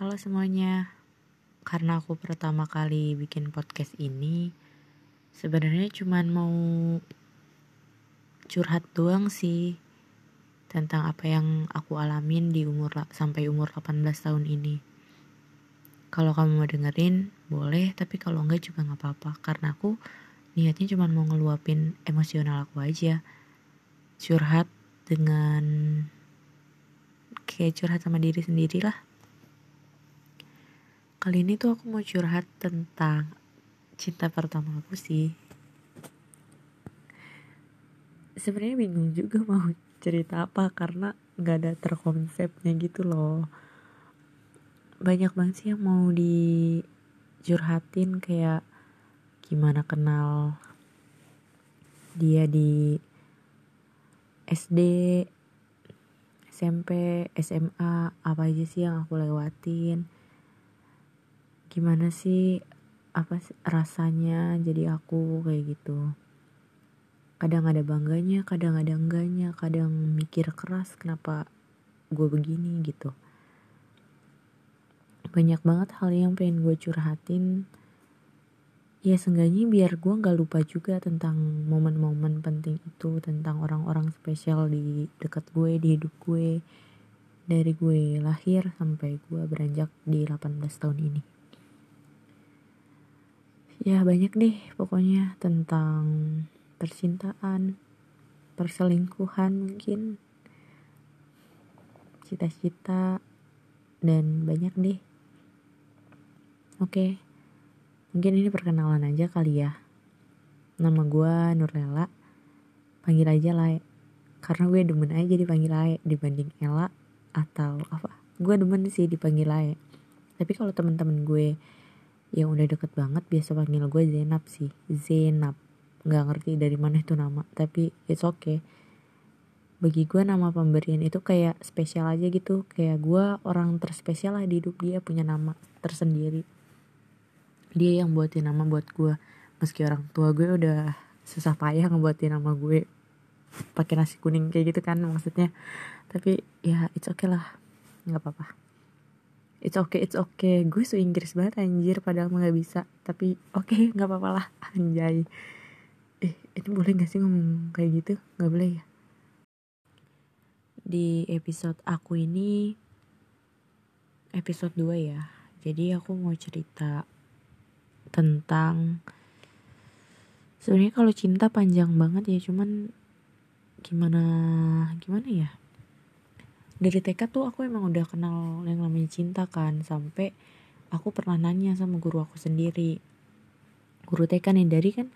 Halo semuanya. Karena aku pertama kali bikin podcast ini, sebenarnya cuman mau curhat doang sih tentang apa yang aku alamin di umur sampai umur 18 tahun ini. Kalau kamu mau dengerin, boleh, tapi kalau enggak juga nggak apa-apa karena aku niatnya cuma mau ngeluapin emosional aku aja. Curhat dengan kayak curhat sama diri sendiri lah. Kali ini tuh aku mau curhat tentang cinta pertama aku sih. Sebenarnya bingung juga mau cerita apa karena nggak ada terkonsepnya gitu loh. Banyak banget sih yang mau dicurhatin kayak gimana kenal dia di SD, SMP, SMA, apa aja sih yang aku lewatin gimana sih apa rasanya jadi aku kayak gitu? Kadang ada bangganya kadang ada enggaknya kadang mikir keras kenapa gue begini gitu. Banyak banget hal yang pengen gue curhatin. Ya seenggaknya biar gue nggak lupa juga tentang momen-momen penting itu tentang orang-orang spesial di dekat gue di hidup gue. Dari gue lahir sampai gue beranjak di 18 tahun ini ya banyak deh pokoknya tentang percintaan perselingkuhan mungkin cita-cita dan banyak deh. Oke mungkin ini perkenalan aja kali ya. Nama gue Nurlela. Panggil aja lah karena gue demen aja dipanggil Ae dibanding Ella atau apa. Gue demen sih dipanggil Ae tapi kalau teman-teman gue yang udah deket banget biasa panggil gue Zenap sih. Zenap nggak ngerti dari mana itu nama tapi it's okay. Bagi gue nama pemberian itu kayak spesial aja gitu. Kayak gue orang terspesial lah di hidup dia punya nama tersendiri. Dia yang buatin nama buat gue. Meski orang tua gue udah susah payah ngebuatin nama gue. Pakai nasi kuning kayak gitu kan maksudnya. Tapi ya it's okay lah. Nggak apa-apa it's okay it's okay. Gue so Inggris banget anjir. Padahal nggak bisa. Tapi oke okay, nggak apa-apa lah. Anjay. Eh ini boleh gak sih ngomong kayak gitu? Nggak boleh ya? Di episode aku ini episode 2 ya. Jadi aku mau cerita tentang sebenarnya kalau cinta panjang banget ya. Cuman gimana gimana ya dari TK tuh aku emang udah kenal yang namanya cinta kan sampai aku pernah nanya sama guru aku sendiri. Guru TK nih dari kan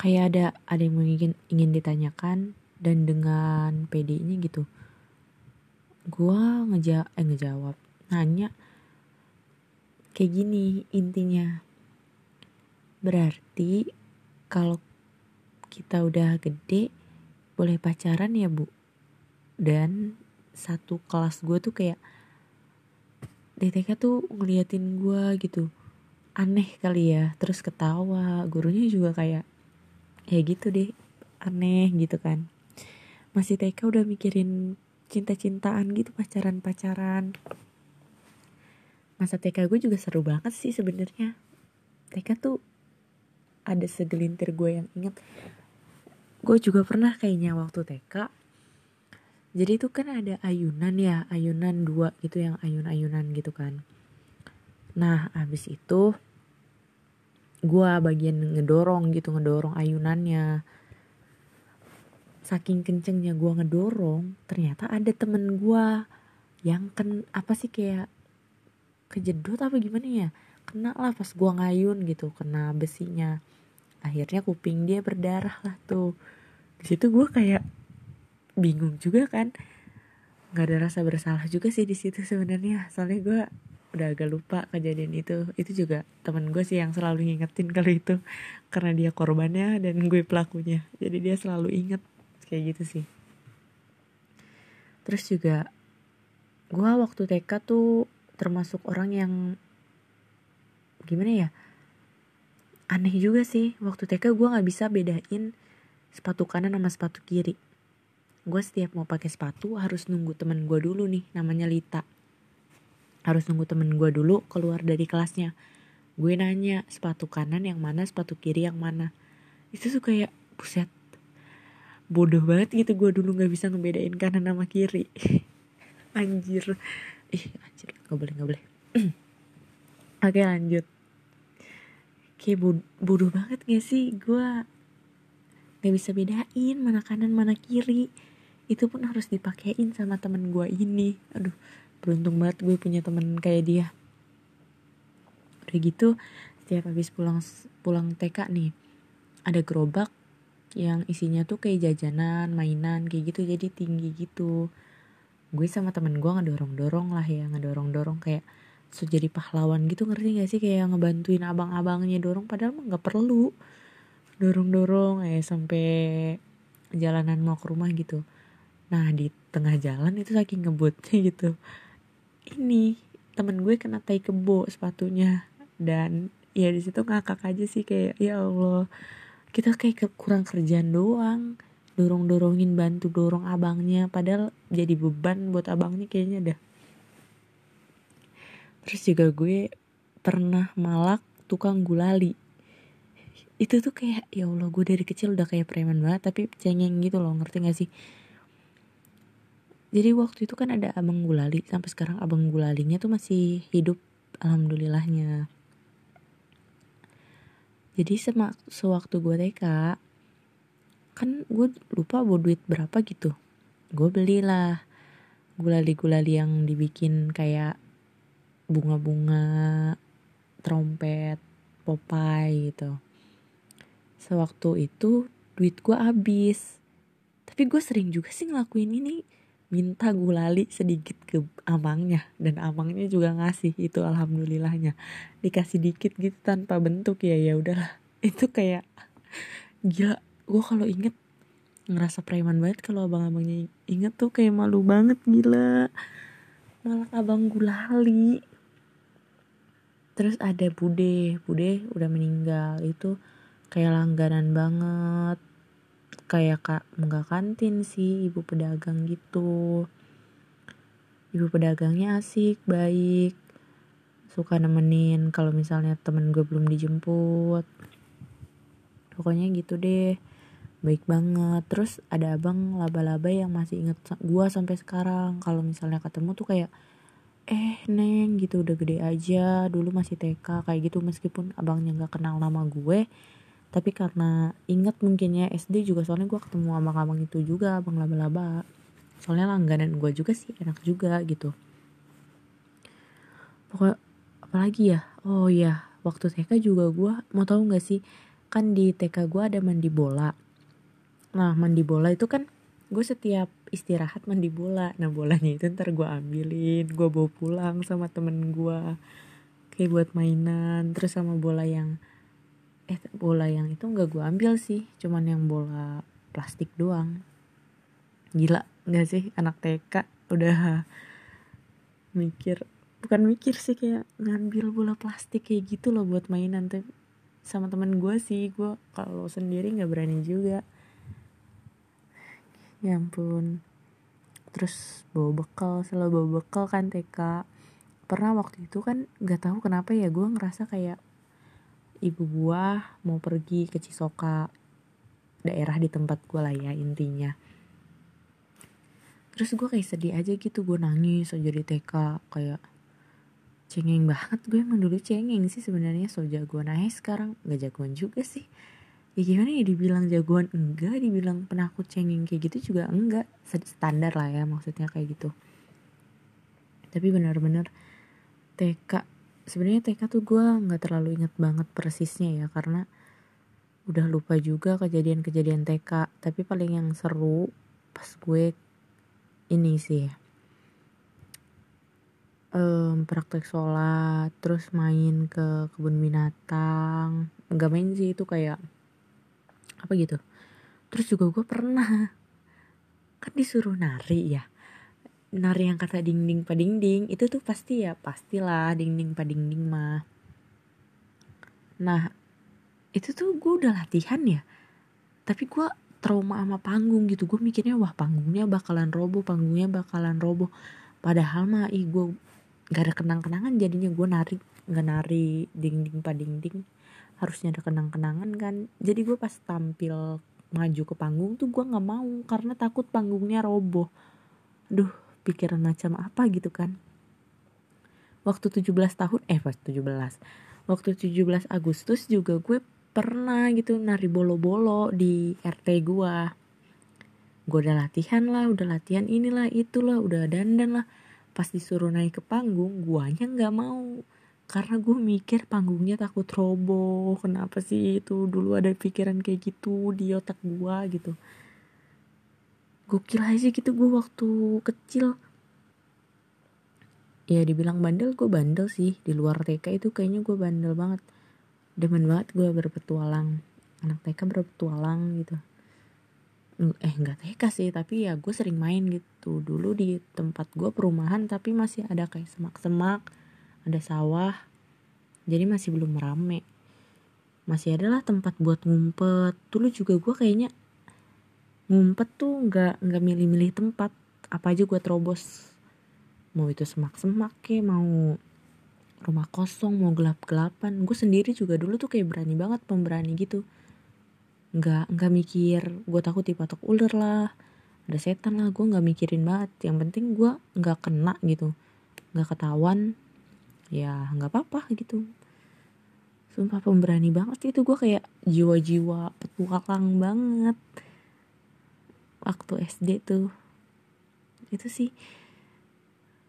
kayak ada ada yang ingin ingin ditanyakan dan dengan PD-nya gitu. Gua ngeja eh ngejawab nanya kayak gini intinya. Berarti kalau kita udah gede boleh pacaran ya bu? Dan satu kelas gue tuh kayak DTK tuh ngeliatin gue gitu. Aneh kali ya terus ketawa. Gurunya juga kayak ya gitu deh aneh gitu kan. Masih TK udah mikirin cinta-cintaan gitu pacaran-pacaran. Masa TK gue juga seru banget sih sebenarnya. TK tuh ada segelintir gue yang inget gue juga pernah kayaknya waktu TK jadi itu kan ada ayunan ya ayunan dua gitu yang ayun-ayunan gitu kan. Nah abis itu gua bagian ngedorong gitu ngedorong ayunannya. Saking kencengnya gua ngedorong ternyata ada temen gua yang ken apa sih kayak kejedot apa gimana ya? Kena lah pas gua ngayun gitu kena besinya. Akhirnya kuping dia berdarah lah tuh. Di situ gue kayak bingung juga kan. Nggak ada rasa bersalah juga sih di situ sebenarnya. Soalnya gue udah agak lupa kejadian itu. Itu juga temen gue sih yang selalu ngingetin kalau itu. Karena dia korbannya dan gue pelakunya. Jadi dia selalu inget kayak gitu sih. Terus juga gue waktu TK tuh termasuk orang yang gimana ya aneh juga sih. Waktu TK gue nggak bisa bedain sepatu kanan sama sepatu kiri gue setiap mau pakai sepatu harus nunggu temen gue dulu nih namanya Lita. Harus nunggu temen gue dulu keluar dari kelasnya. Gue nanya sepatu kanan yang mana sepatu kiri yang mana? Itu tuh kayak buset bodoh banget gitu gue dulu nggak bisa ngebedain kanan sama kiri. Anjir. Ih anjir. Nggak boleh nggak boleh. Oke lanjut. Kayak bodoh banget gak sih? Gue nggak bisa bedain mana kanan mana kiri itu pun harus dipakein sama temen gue ini. Aduh beruntung banget gue punya temen kayak dia. Udah gitu setiap habis pulang pulang TK nih ada gerobak yang isinya tuh kayak jajanan mainan kayak gitu jadi tinggi gitu. Gue sama temen gue ngedorong dorong lah ya ngedorong dorong kayak so jadi pahlawan gitu ngerti gak sih? Kayak ngebantuin abang-abangnya dorong padahal mah nggak perlu. Dorong dorong eh sampai jalanan mau ke rumah gitu nah di tengah jalan itu saking ngebutnya gitu. Ini temen gue kena tai kebo sepatunya. Dan ya di situ ngakak aja sih kayak ya Allah kita kayak kurang kerjaan doang. Dorong dorongin bantu dorong abangnya. Padahal jadi beban buat abangnya kayaknya dah. Terus juga gue pernah malak tukang gulali. Itu tuh kayak ya Allah gue dari kecil udah kayak preman banget tapi cengeng gitu loh. Ngerti gak sih jadi waktu itu kan ada abang gulali sampai sekarang abang gulalinya tuh masih hidup alhamdulillahnya. Jadi semak sewaktu gue TK kan gue lupa bawa duit berapa gitu. Gue belilah gulali-gulali yang dibikin kayak bunga-bunga trompet Popeye gitu. Sewaktu itu duit gue habis. Tapi gue sering juga sih ngelakuin ini minta gulali sedikit ke amangnya. Dan amangnya juga ngasih itu alhamdulillahnya. Dikasih dikit gitu tanpa bentuk ya ya udahlah. Itu kayak gila. Gue kalau inget ngerasa preman banget kalau abang-abangnya inget tuh kayak malu banget gila. Malah abang gulali. Terus ada bude. Bude udah meninggal. Itu kayak langganan banget kayak kak nggak kantin sih ibu pedagang gitu. Ibu pedagangnya asik baik. Suka nemenin kalau misalnya temen gue belum dijemput. Pokoknya gitu deh baik banget. Terus ada abang laba-laba yang masih inget gue sampai sekarang. Kalau misalnya ketemu tuh kayak eh neng gitu udah gede aja dulu masih TK kayak gitu. Meskipun abangnya nggak kenal nama gue tapi karena inget mungkin ya SD juga soalnya gue ketemu abang-abang itu juga abang laba-laba. Soalnya langganan gue juga sih enak juga gitu. Pokoknya apalagi ya? Oh ya waktu TK juga gue mau tahu nggak sih? Kan di TK gue ada mandi bola. Nah mandi bola itu kan gue setiap istirahat mandi bola. Nah bolanya itu ntar gue ambilin gue bawa pulang sama temen gue kayak buat mainan terus sama bola yang eh bola yang itu nggak gue ambil sih cuman yang bola plastik doang. Gila nggak sih? Anak TK udah mikir bukan mikir sih kayak ngambil bola plastik kayak gitu loh buat mainan. Tapi sama temen gue sih gue kalau sendiri nggak berani juga. Ya ampun. Terus bawa bekal selalu bawa bekal kan TK pernah waktu itu kan nggak tahu kenapa ya gue ngerasa kayak ibu gua mau pergi ke Cisoka daerah di tempat gua lah ya intinya. Terus gue kayak sedih aja gitu gue nangis aja di TK kayak cengeng banget. Gue emang dulu cengeng sih sebenarnya so jagoan aja sekarang. Nggak jagoan juga sih. Ya gimana ya dibilang jagoan? Enggak dibilang penakut cengeng kayak gitu juga enggak standar lah ya maksudnya kayak gitu. Tapi benar-benar TK sebenarnya TK tuh gue nggak terlalu inget banget persisnya ya karena udah lupa juga kejadian-kejadian TK tapi paling yang seru pas gue ini sih um, praktek sholat terus main ke kebun binatang. Nggak main sih itu kayak apa gitu. Terus juga gue pernah kan disuruh nari ya nari yang kata ding ding pa ding ding itu tuh pasti ya pastilah pa ding ding mah. Nah itu tuh gue udah latihan ya tapi gue trauma sama panggung gitu. Gue mikirnya wah panggungnya bakalan roboh panggungnya bakalan roboh. Padahal mah ih gue nggak ada kenang-kenangan jadinya gue nari nggak nari ding ding pa ding ding harusnya ada kenang-kenangan kan. Jadi gue pas tampil maju ke panggung tuh gue nggak mau karena takut panggungnya roboh. Duh pikiran macam apa gitu kan. Waktu 17 tahun eh pas 17 waktu 17 Agustus juga gue pernah gitu nari bolo-bolo di RT gue gue udah latihan lah udah latihan inilah itulah udah dandan lah. Pas disuruh naik ke panggung guanya nggak mau. Karena gue mikir panggungnya takut roboh. Kenapa sih itu? Dulu ada pikiran kayak gitu di otak gue gitu gokil aja gitu gue waktu kecil. Ya dibilang bandel gue bandel sih. Di luar TK itu kayaknya gue bandel banget. Demen banget gue berpetualang. Anak TK berpetualang gitu. Eh enggak TK sih tapi ya gue sering main gitu. Dulu di tempat gue perumahan tapi masih ada kayak semak-semak ada sawah. Jadi masih belum rame. Masih adalah tempat buat ngumpet. Dulu juga gue kayaknya ngumpet tuh nggak nggak milih-milih tempat. Apa aja gue terobos. Mau itu semak-semak ke mau rumah kosong mau gelap-gelapan. Gue sendiri juga dulu tuh kayak berani banget pemberani gitu. Nggak nggak mikir gue takut dipatok ular lah. Ada setan lah gue nggak mikirin banget. Yang penting gue nggak kena gitu. Nggak ketahuan ya nggak apa-apa gitu. Sumpah pemberani banget itu gue kayak jiwa-jiwa petualang banget waktu SD tuh. Itu sih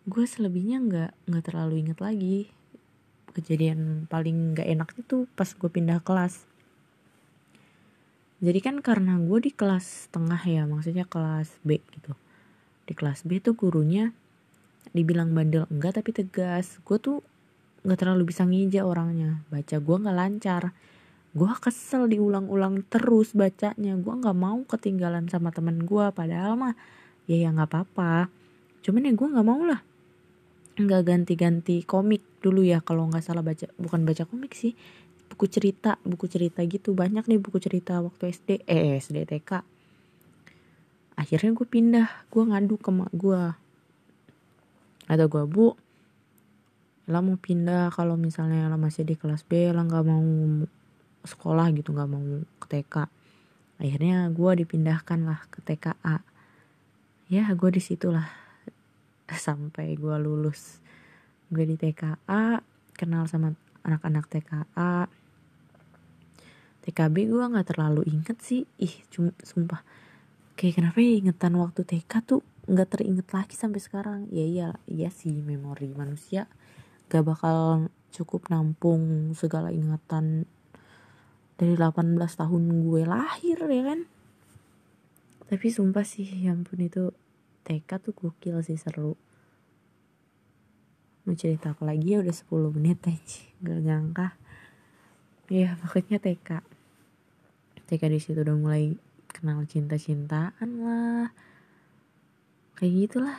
gue selebihnya nggak nggak terlalu inget lagi. Kejadian paling nggak enak itu pas gue pindah kelas. Jadi kan karena gue di kelas tengah ya maksudnya kelas B gitu. Di kelas B tuh gurunya dibilang bandel enggak tapi tegas. Gue tuh nggak terlalu bisa ngija orangnya. Baca gue nggak lancar gue kesel diulang-ulang terus bacanya. Gue nggak mau ketinggalan sama temen gue padahal mah ya ya nggak apa-apa. Cuman ya gue nggak mau lah. Nggak ganti-ganti komik dulu ya kalau nggak salah baca bukan baca komik sih buku cerita buku cerita gitu. Banyak nih buku cerita waktu SD eh SD TK akhirnya gue pindah gue ngadu ke mak gue atau gue bu Ella mau pindah kalau misalnya Ella masih di kelas B Ella nggak mau sekolah gitu nggak mau ke TK akhirnya gue dipindahkan lah ke TKA ya gue di situlah sampai gue lulus. Gue di TKA kenal sama anak-anak TKA TKB gue nggak terlalu inget sih. Ih cuma sumpah. Kayak kenapa ya ingetan waktu TK tuh nggak teringet lagi sampai sekarang? Ya iya iya sih memori manusia. Gak bakal cukup nampung segala ingatan dari 18 tahun gue lahir ya kan? Tapi sumpah sih ya ampun itu TK tuh gokil sih seru. Mau cerita apa lagi ya? Udah 10 menit aja gak nyangka. Ya pokoknya TK TK di situ udah mulai kenal cinta-cintaan lah. Kayak gitulah.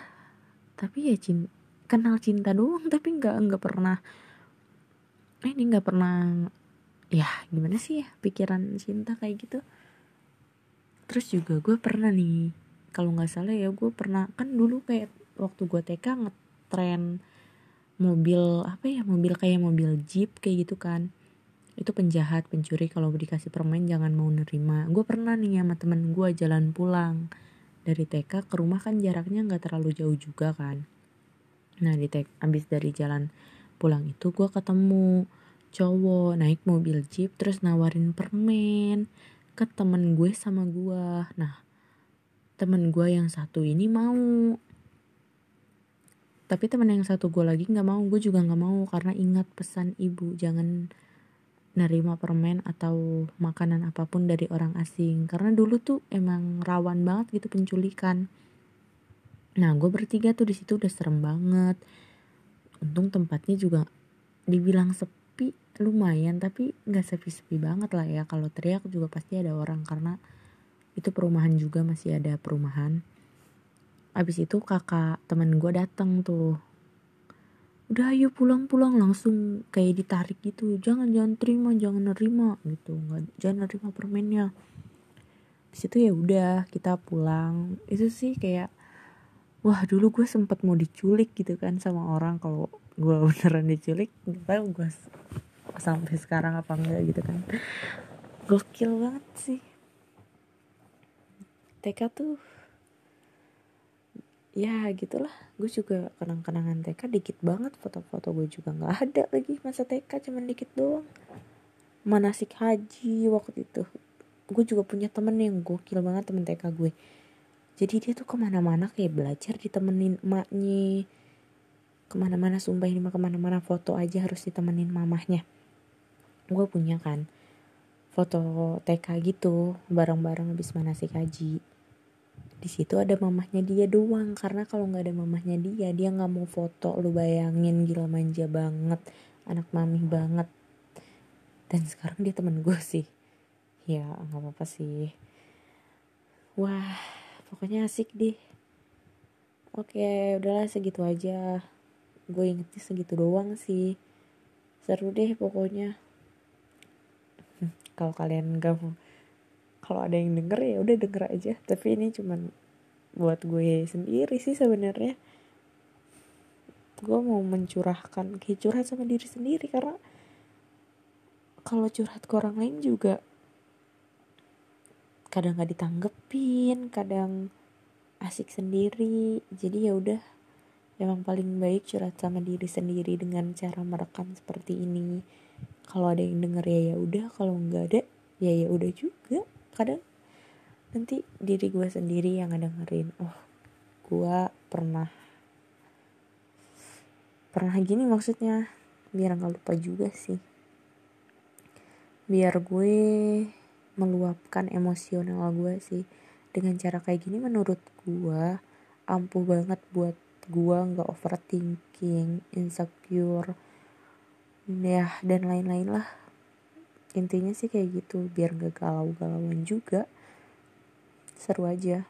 Tapi ya cinta kenal cinta doang tapi nggak nggak pernah ini nggak pernah ya gimana sih ya pikiran cinta kayak gitu? Terus juga gue pernah nih kalau nggak salah ya gue pernah kan dulu kayak waktu gue TK ngetren mobil apa ya mobil kayak mobil jeep kayak gitu kan. Itu penjahat pencuri kalau dikasih permen jangan mau nerima. Gue pernah nih sama temen gue jalan pulang dari TK ke rumah kan jaraknya nggak terlalu jauh juga kan. Nah di tek abis dari jalan pulang itu gue ketemu cowok naik mobil jeep terus nawarin permen ke temen gue sama gue nah temen gue yang satu ini mau. Tapi temen yang satu gue lagi nggak mau gue juga nggak mau karena ingat pesan ibu jangan nerima permen atau makanan apa pun dari orang asing. Karena dulu tuh emang rawan banget gitu penculikan. Nah gue bertiga tuh di situ udah serem banget. Untung tempatnya juga dibilang sepi lumayan tapi nggak sepi-sepi banget lah ya. Kalau teriak juga pasti ada orang karena itu perumahan juga masih ada perumahan. Abis itu kakak temen gue datang tuh. Udah ayo pulang-pulang langsung kayak ditarik gitu. Jangan jangan terima, jangan nerima gitu. Nggak, jangan nerima permennya. Di situ ya udah kita pulang. Itu sih kayak wah dulu gue sempet mau diculik gitu kan sama orang kalau gue beneran diculik nggak tahu gue sampai sekarang apa enggak gitu kan. Gokil banget sih. TK tuh ya gitulah. Gue juga kenang-kenangan TK dikit banget foto-foto gue juga nggak ada lagi masa TK cuman dikit doang. Manasik haji waktu itu. Gue juga punya temen yang gokil banget temen TK gue. Jadi dia tuh ke mana-mana kayak belajar ditemenin emaknya ke mana-mana sumpah ini mah ke mana-mana foto aja harus ditemenin mamahnya. Gue punya kan foto TK gitu bareng-bareng habis manasik haji di situ ada mamahnya dia doang karena kalau nggak ada mamahnya dia dia nggak mau foto. Lu bayangin gila manja banget anak mami banget. Dan sekarang dia temen gue sih. Ya nggak apa-apa sih. Wah pokoknya asik deh. Oke udahlah segitu aja gue ingetnya segitu doang sih. Seru deh pokoknya. Kalau kalian gak mau kalau ada yang denger ya udah denger aja. Tapi ini cuman buat gue sendiri sih sebenarnya. Gue mau mencurahkan kayak curhat sama diri sendiri. Karena kalau curhat ke orang lain juga kadang gak ditanggepin kadang asik sendiri. Jadi ya udah emang paling baik curhat sama diri sendiri dengan cara merekam seperti ini. Kalau ada yang denger ya ya udah. Kalau nggak ada ya ya udah juga. Kadang nanti diri gue sendiri yang dengerin oh gue pernah pernah gini maksudnya. Biar nggak lupa juga sih. Biar gue meluapkan emosional gue sih. Dengan cara kayak gini menurut gue ampuh banget buat gue nggak overthinking insecure ya dan lain-lain lah. Intinya sih kayak gitu biar gak galau-galauan juga seru aja.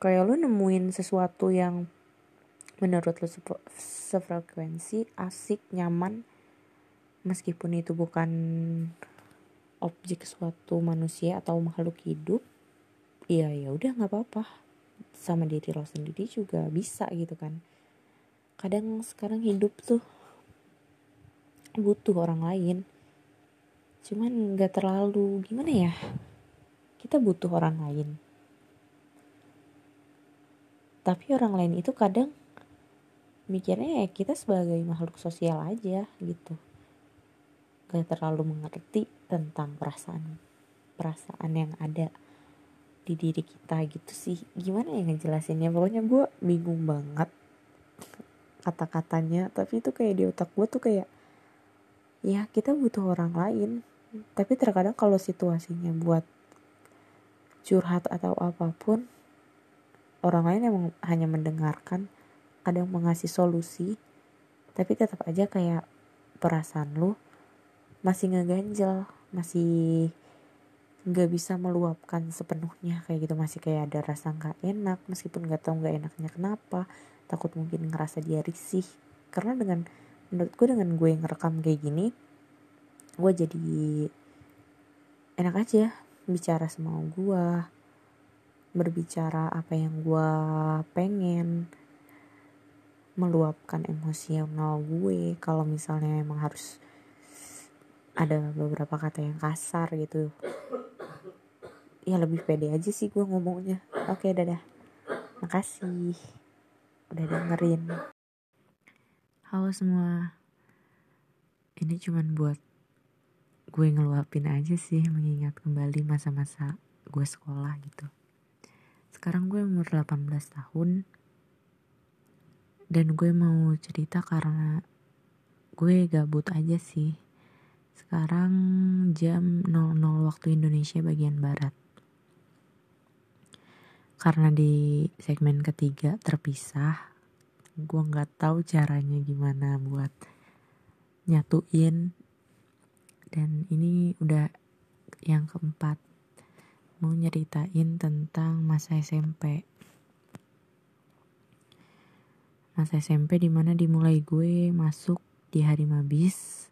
Kayak lo nemuin sesuatu yang menurut lo sefrekuensi asik nyaman meskipun itu bukan objek suatu manusia atau makhluk hidup ya ya udah nggak apa-apa sama diri lo sendiri juga bisa gitu kan. Kadang sekarang hidup tuh butuh orang lain. Cuman nggak terlalu gimana ya? Kita butuh orang lain. Tapi orang lain itu kadang mikirnya ya kita sebagai makhluk sosial aja gitu. Gak terlalu mengerti tentang perasaan perasaan yang ada di diri kita gitu sih. Gimana ya ngejelasinnya? Pokoknya gue bingung banget kata-katanya. Tapi itu kayak di otak gue tuh kayak ya kita butuh orang lain. Tapi terkadang kalau situasinya buat curhat atau apa pun orang lain emang hanya mendengarkan kadang mengasih solusi tapi tetap aja kayak perasaan lu masih ngeganjel masih nggak bisa meluapkan sepenuhnya kayak gitu. Masih kayak ada rasa nggak enak meskipun nggak tahu nggak enaknya kenapa takut mungkin ngerasa dia risih. Karena dengan menurut gue dengan gue yang ngerekam kayak gini gue jadi enak aja bicara sama gue berbicara apa yang gue pengen meluapkan emosional gue. Kalau misalnya emang harus ada beberapa kata yang kasar gitu ya lebih pede aja sih gue ngomongnya. Oke dadah. Makasih udah dengerin. Halo semua. Ini cuman buat gue ngeluapin aja sih mengingat kembali masa-masa gue sekolah gitu. Sekarang gue umur 18 tahun. Dan gue mau cerita karena gue gabut aja sih. Sekarang jam 00 waktu Indonesia bagian Barat. Karena di segmen ketiga terpisah, gue nggak tahu caranya gimana buat nyatuin. Dan ini udah yang keempat mau nyeritain tentang masa SMP. Masa SMP di mana dimulai gue masuk di hari mabis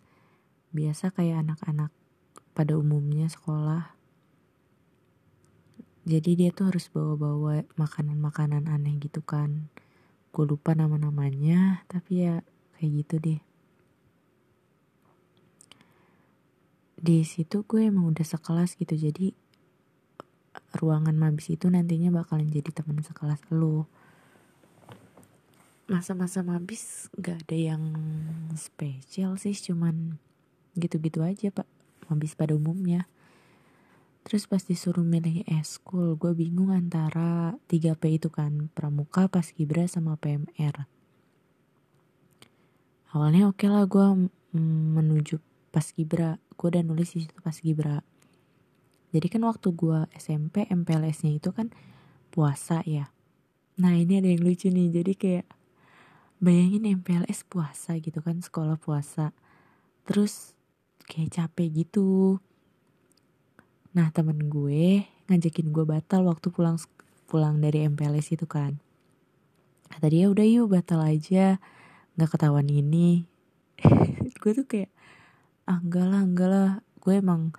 biasa kayak anak-anak pada umumnya sekolah jadi dia tuh harus bawa-bawa makanan-makanan aneh gitu kan. Gue lupa nama-namanya tapi ya kayak gitu deh. Di situ gue emang udah sekelas gitu jadi ruangan mabis itu nantinya bakalan jadi teman sekelas lo. Masa-masa mabis gak ada yang spesial sih cuman gitu-gitu aja pak. Mabis pada umumnya terus pas disuruh milih eskul gue bingung antara 3P itu kan pramuka pas kibra sama PMR awalnya oke okay lah gue menuju pas kibra gue udah nulis di situ pas kibra jadi kan waktu gue SMP MPLS-nya itu kan puasa ya. Nah ini ada yang lucu nih. Jadi kayak bayangin MPLS puasa gitu kan sekolah puasa. Terus kayak capek gitu nah temen gue ngajakin gue batal waktu pulang pulang dari MPLS itu kan. Kata dia udah yuk batal aja. Nggak ketahuan ini. Gue tuh kayak ah enggak lah enggak lah. Gue emang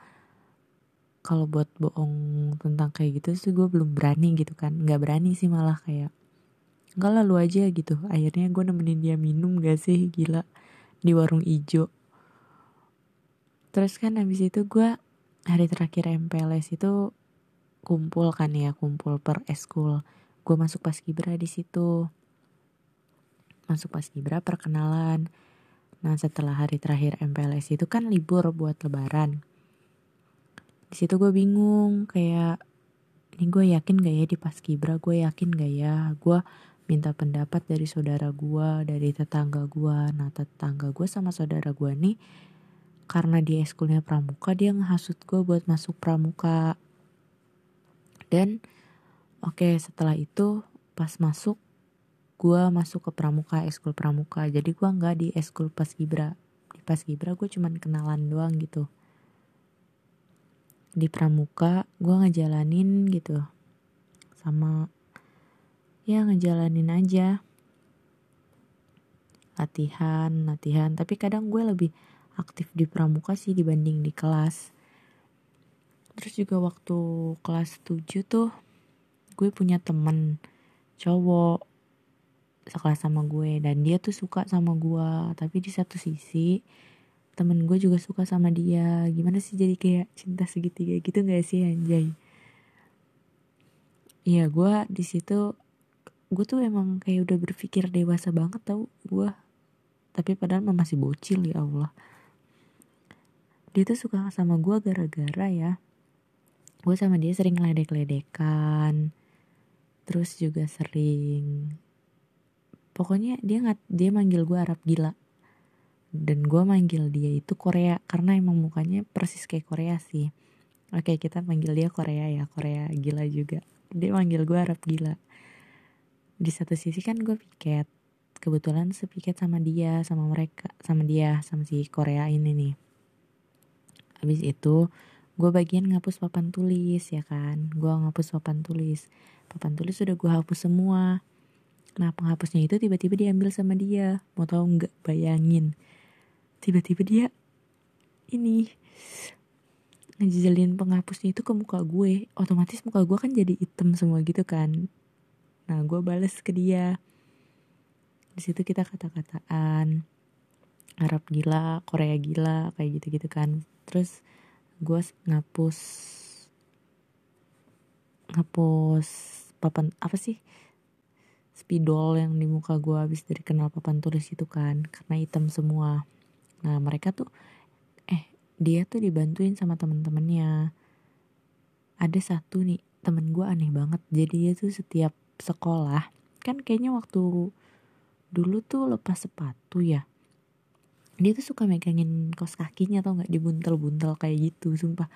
kalau buat bohong tentang kayak gitu sih gue belum berani gitu kan. Nggak berani sih malah kayak Enggak lah lu aja gitu. Akhirnya gue nemenin dia minum gak sih? Gila. Di warung ijo. Terus kan habis itu gue Hari terakhir MPLS itu Kumpul kan ya Kumpul per eskul. Gue masuk pas kibra di situ. Masuk pas kibra perkenalan. Nah setelah hari terakhir MPLS itu kan libur buat lebaran. Di situ gue bingung kayak ini gue yakin gak ya di pas kibra? Gue yakin gak ya? Gue minta pendapat dari saudara gue dari tetangga gue nah tetangga gue sama saudara gue nih karena dia eskulnya pramuka dia ngehasut gue buat masuk pramuka. Dan oke okay, setelah itu pas masuk gue masuk ke pramuka eskul pramuka. Jadi gue nggak di eskul pas gibra di pas gibra gue cuman kenalan doang gitu. Di pramuka gue ngejalanin gitu. Sama ya ngejalanin aja. Latihan latihan. Tapi kadang gue lebih aktif di pramuka sih dibanding di kelas. Terus juga waktu kelas 7 tuh gue punya temen cowok sekelas sama gue dan dia tuh suka sama gue tapi di satu sisi temen gue juga suka sama dia. Gimana sih jadi kayak cinta segitiga gitu gak sih anjay? Iya gue di situ gue tuh emang kayak udah berpikir dewasa banget tau gue tapi padahal masih bocil ya Allah dia tuh suka sama gue gara-gara ya gue sama dia sering ledek-ledekan terus juga sering pokoknya dia nggak dia manggil gue Arab gila. Dan gue manggil dia itu Korea karena emang mukanya persis kayak Korea sih. Oke kita manggil dia Korea ya Korea gila juga. Dia manggil gue Arab gila. Di satu sisi kan gue piket kebetulan sepiket sama dia sama mereka sama dia sama si Korea ini nih habis itu gue bagian ngapus papan tulis ya kan? Gue ngapus papan tulis. Papan tulis sudah gue hapus semua. Nah penghapusnya itu tiba-tiba diambil sama dia. Mau tau nggak? Bayangin. Tiba-tiba dia ini ngejelin penghapusnya itu ke muka gue. Otomatis muka gue kan jadi hitam semua gitu kan. Nah gue bales ke dia. Di situ kita kata-kataan Arab gila Korea gila kayak gitu-gitu kan terus gue ngapus ngapus papan apa sih? Spidol yang di muka gue habis dari kenal papan tulis itu kan karena hitam semua. Nah mereka tuh eh dia tuh dibantuin sama temen-temennya. Ada satu nih temen gue aneh banget. Jadi dia tuh setiap sekolah kan kayaknya waktu dulu tuh lepas sepatu ya dia tuh suka megangin kos kakinya atau nggak? Dibuntel-buntel kayak gitu sumpah.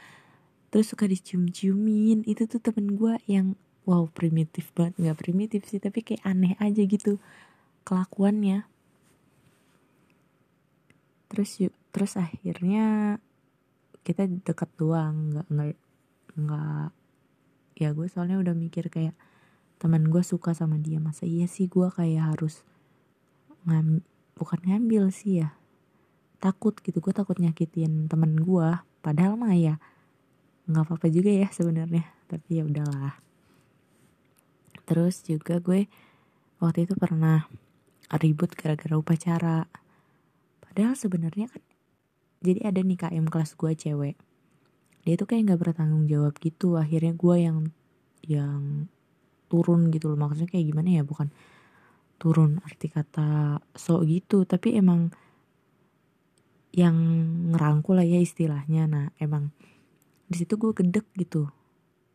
Terus suka dicium-ciumin. Itu tuh temen gue yang wow primitif banget. Nggak primitif sih tapi kayak aneh aja gitu kelakuannya. Terus yuk terus akhirnya kita deket doang. Nggak nggak nggak ya gue soalnya udah mikir kayak teman gue suka sama dia. Masa iya sih gue kayak harus ngam bukan ngambil sih ya takut gitu gue takut nyakitin temen gue padahal mah ya nggak apa-apa juga ya sebenarnya tapi ya udahlah. Terus juga gue waktu itu pernah ribut gara-gara upacara. Padahal sebenarnya kan jadi ada nih KM kelas gue cewek. Dia tuh kayak nggak bertanggung jawab gitu akhirnya gue yang yang turun gitu loh. Maksudnya kayak gimana ya bukan turun arti kata so gitu. Tapi emang yang ngerangkul lah ya istilahnya. Nah emang di situ gue gedek gitu.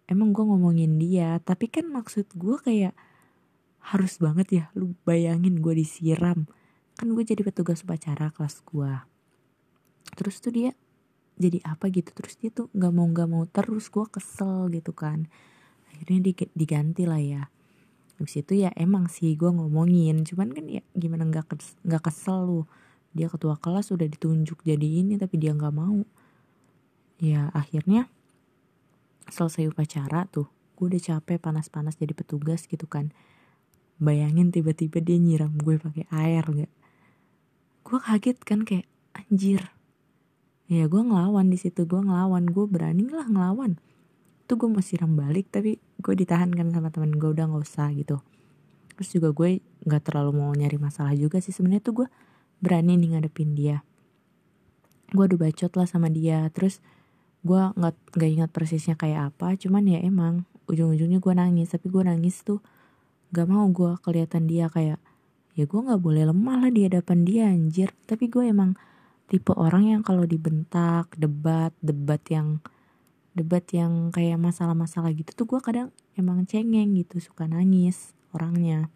Emang gue ngomongin dia tapi kan maksud gue kayak harus banget ya lu bayangin gue disiram. Kan gue jadi petugas upacara kelas gue terus tuh dia jadi apa gitu terus dia tuh nggak mau nggak mau terus gue kesel gitu kan. Akhirnya diganti lah ya. Habis itu ya emang sih gue ngomongin Cuman kan ya gimana gak, kes, gak kesel lu Dia ketua kelas udah ditunjuk jadi ini Tapi dia gak mau. Ya akhirnya Selesai upacara tuh Gue udah capek panas-panas jadi petugas gitu kan. Bayangin tiba-tiba dia nyiram gue pakai air gak Gue kaget kan kayak Anjir. Ya gue ngelawan di situ gue ngelawan Gue berani lah ngelawan. Tuh gue mau siram balik tapi gue ditahan kan sama temen gue udah nggak usah gitu. Terus juga gue nggak terlalu mau nyari masalah juga sih. Sebenarnya tuh gue berani nih ngadepin dia. Gue udah bacot lah sama dia terus gue nggak nggak ingat persisnya kayak apa cuman ya emang ujung-ujungnya gue nangis tapi gue nangis tuh gak mau gue kelihatan dia kayak ya gue nggak boleh lemah lah di hadapan dia anjir. Tapi gue emang tipe orang yang kalau dibentak debat debat yang debat yang kayak masalah-masalah gitu tuh gue kadang emang cengeng gitu suka nangis orangnya.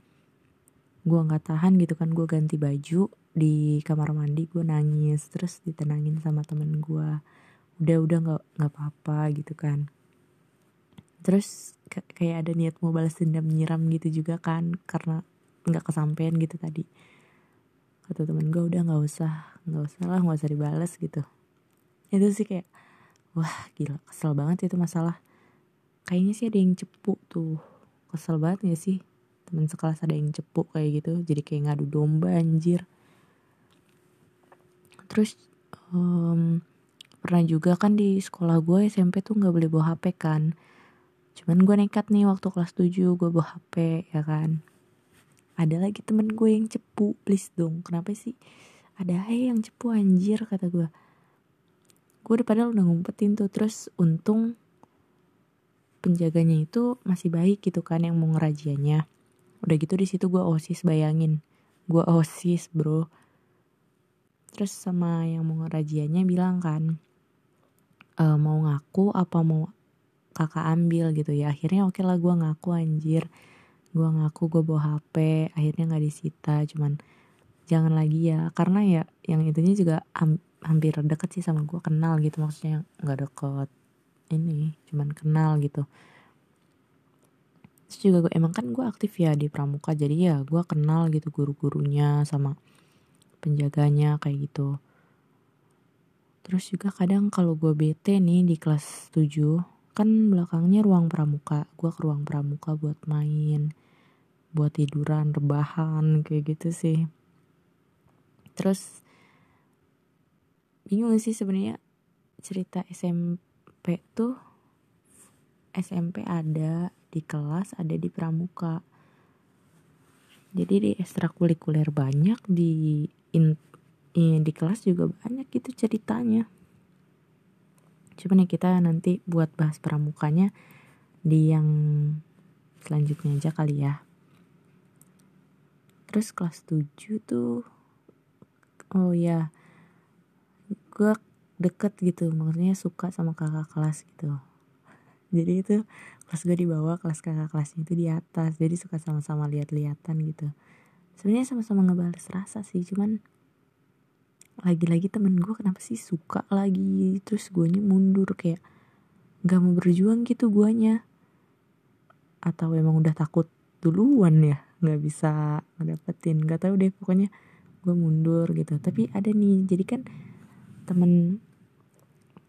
Gue nggak tahan gitu kan gue ganti baju di kamar mandi gue nangis terus ditenangin sama temen gue udah udah nggak nggak apa-apa gitu kan. Terus kayak ada niat mau balas dendam nyiram gitu juga kan karena nggak kesampaian gitu tadi. Kata temen gue udah nggak usah nggak usah lah nggak usah dibalas gitu. Itu sih kayak wah gila kesel banget itu masalah. Kayaknya sih ada yang cepu tuh. Kesel banget gak sih? Temen sekelas ada yang cepu kayak gitu jadi kayak ngadu domba anjir terus um, pernah juga kan di sekolah gue SMP tuh nggak boleh bawa HP kan. Cuman gue nekat nih waktu kelas 7 gue bawa HP ya kan. Ada lagi temen gue yang cepu please dong kenapa sih? Ada aja yang cepu anjir kata gue gue udah padahal udah ngumpetin tuh terus untung penjaganya itu masih baik gitu kan yang mau ngerajiannya. Udah gitu di situ gue osis bayangin. Gue osis bro terus sama yang mau ngerajiannya bilang kan e, mau ngaku apa mau kakak ambil? Gitu ya. Akhirnya oke okay lah gue ngaku anjir. Gue ngaku gue bawa hp akhirnya nggak disita. Cuman jangan lagi ya. Karena ya yang itunya juga hampir deket sih sama gue kenal gitu. Maksudnya nggak deket ini cuman kenal gitu. Terus juga gue emang kan gue aktif ya di pramuka. Jadi ya gue kenal gitu guru-gurunya sama penjaganya kayak gitu. Terus juga kadang kalau gue bete nih di kelas 7 kan belakangnya ruang pramuka. Gue ke ruang pramuka buat main buat tiduran rebahan kayak gitu sih. Terus bingung sih sebenarnya cerita SMP tuh SMP ada di kelas ada di pramuka. Jadi di ekstrakurikuler banyak di in, in, di kelas juga banyak gitu ceritanya. Cuman ya kita nanti buat bahas pramukanya di yang selanjutnya aja kali ya. Terus kelas 7 tuh oh ya gue deket gitu maksudnya suka sama kakak kelas gitu. Jadi itu kelas gue di bawah kelas kakak kelasnya itu di atas. Jadi suka sama-sama lihat-lihatan gitu sebenarnya sama-sama ngebales rasa sih cuman lagi-lagi temen gue kenapa sih suka lagi? Terus guanya mundur kayak gak mau berjuang gitu guanya. Atau emang udah takut duluan ya nggak bisa ngedapetin nggak tahu deh pokoknya gue mundur gitu. Tapi ada nih jadi kan temen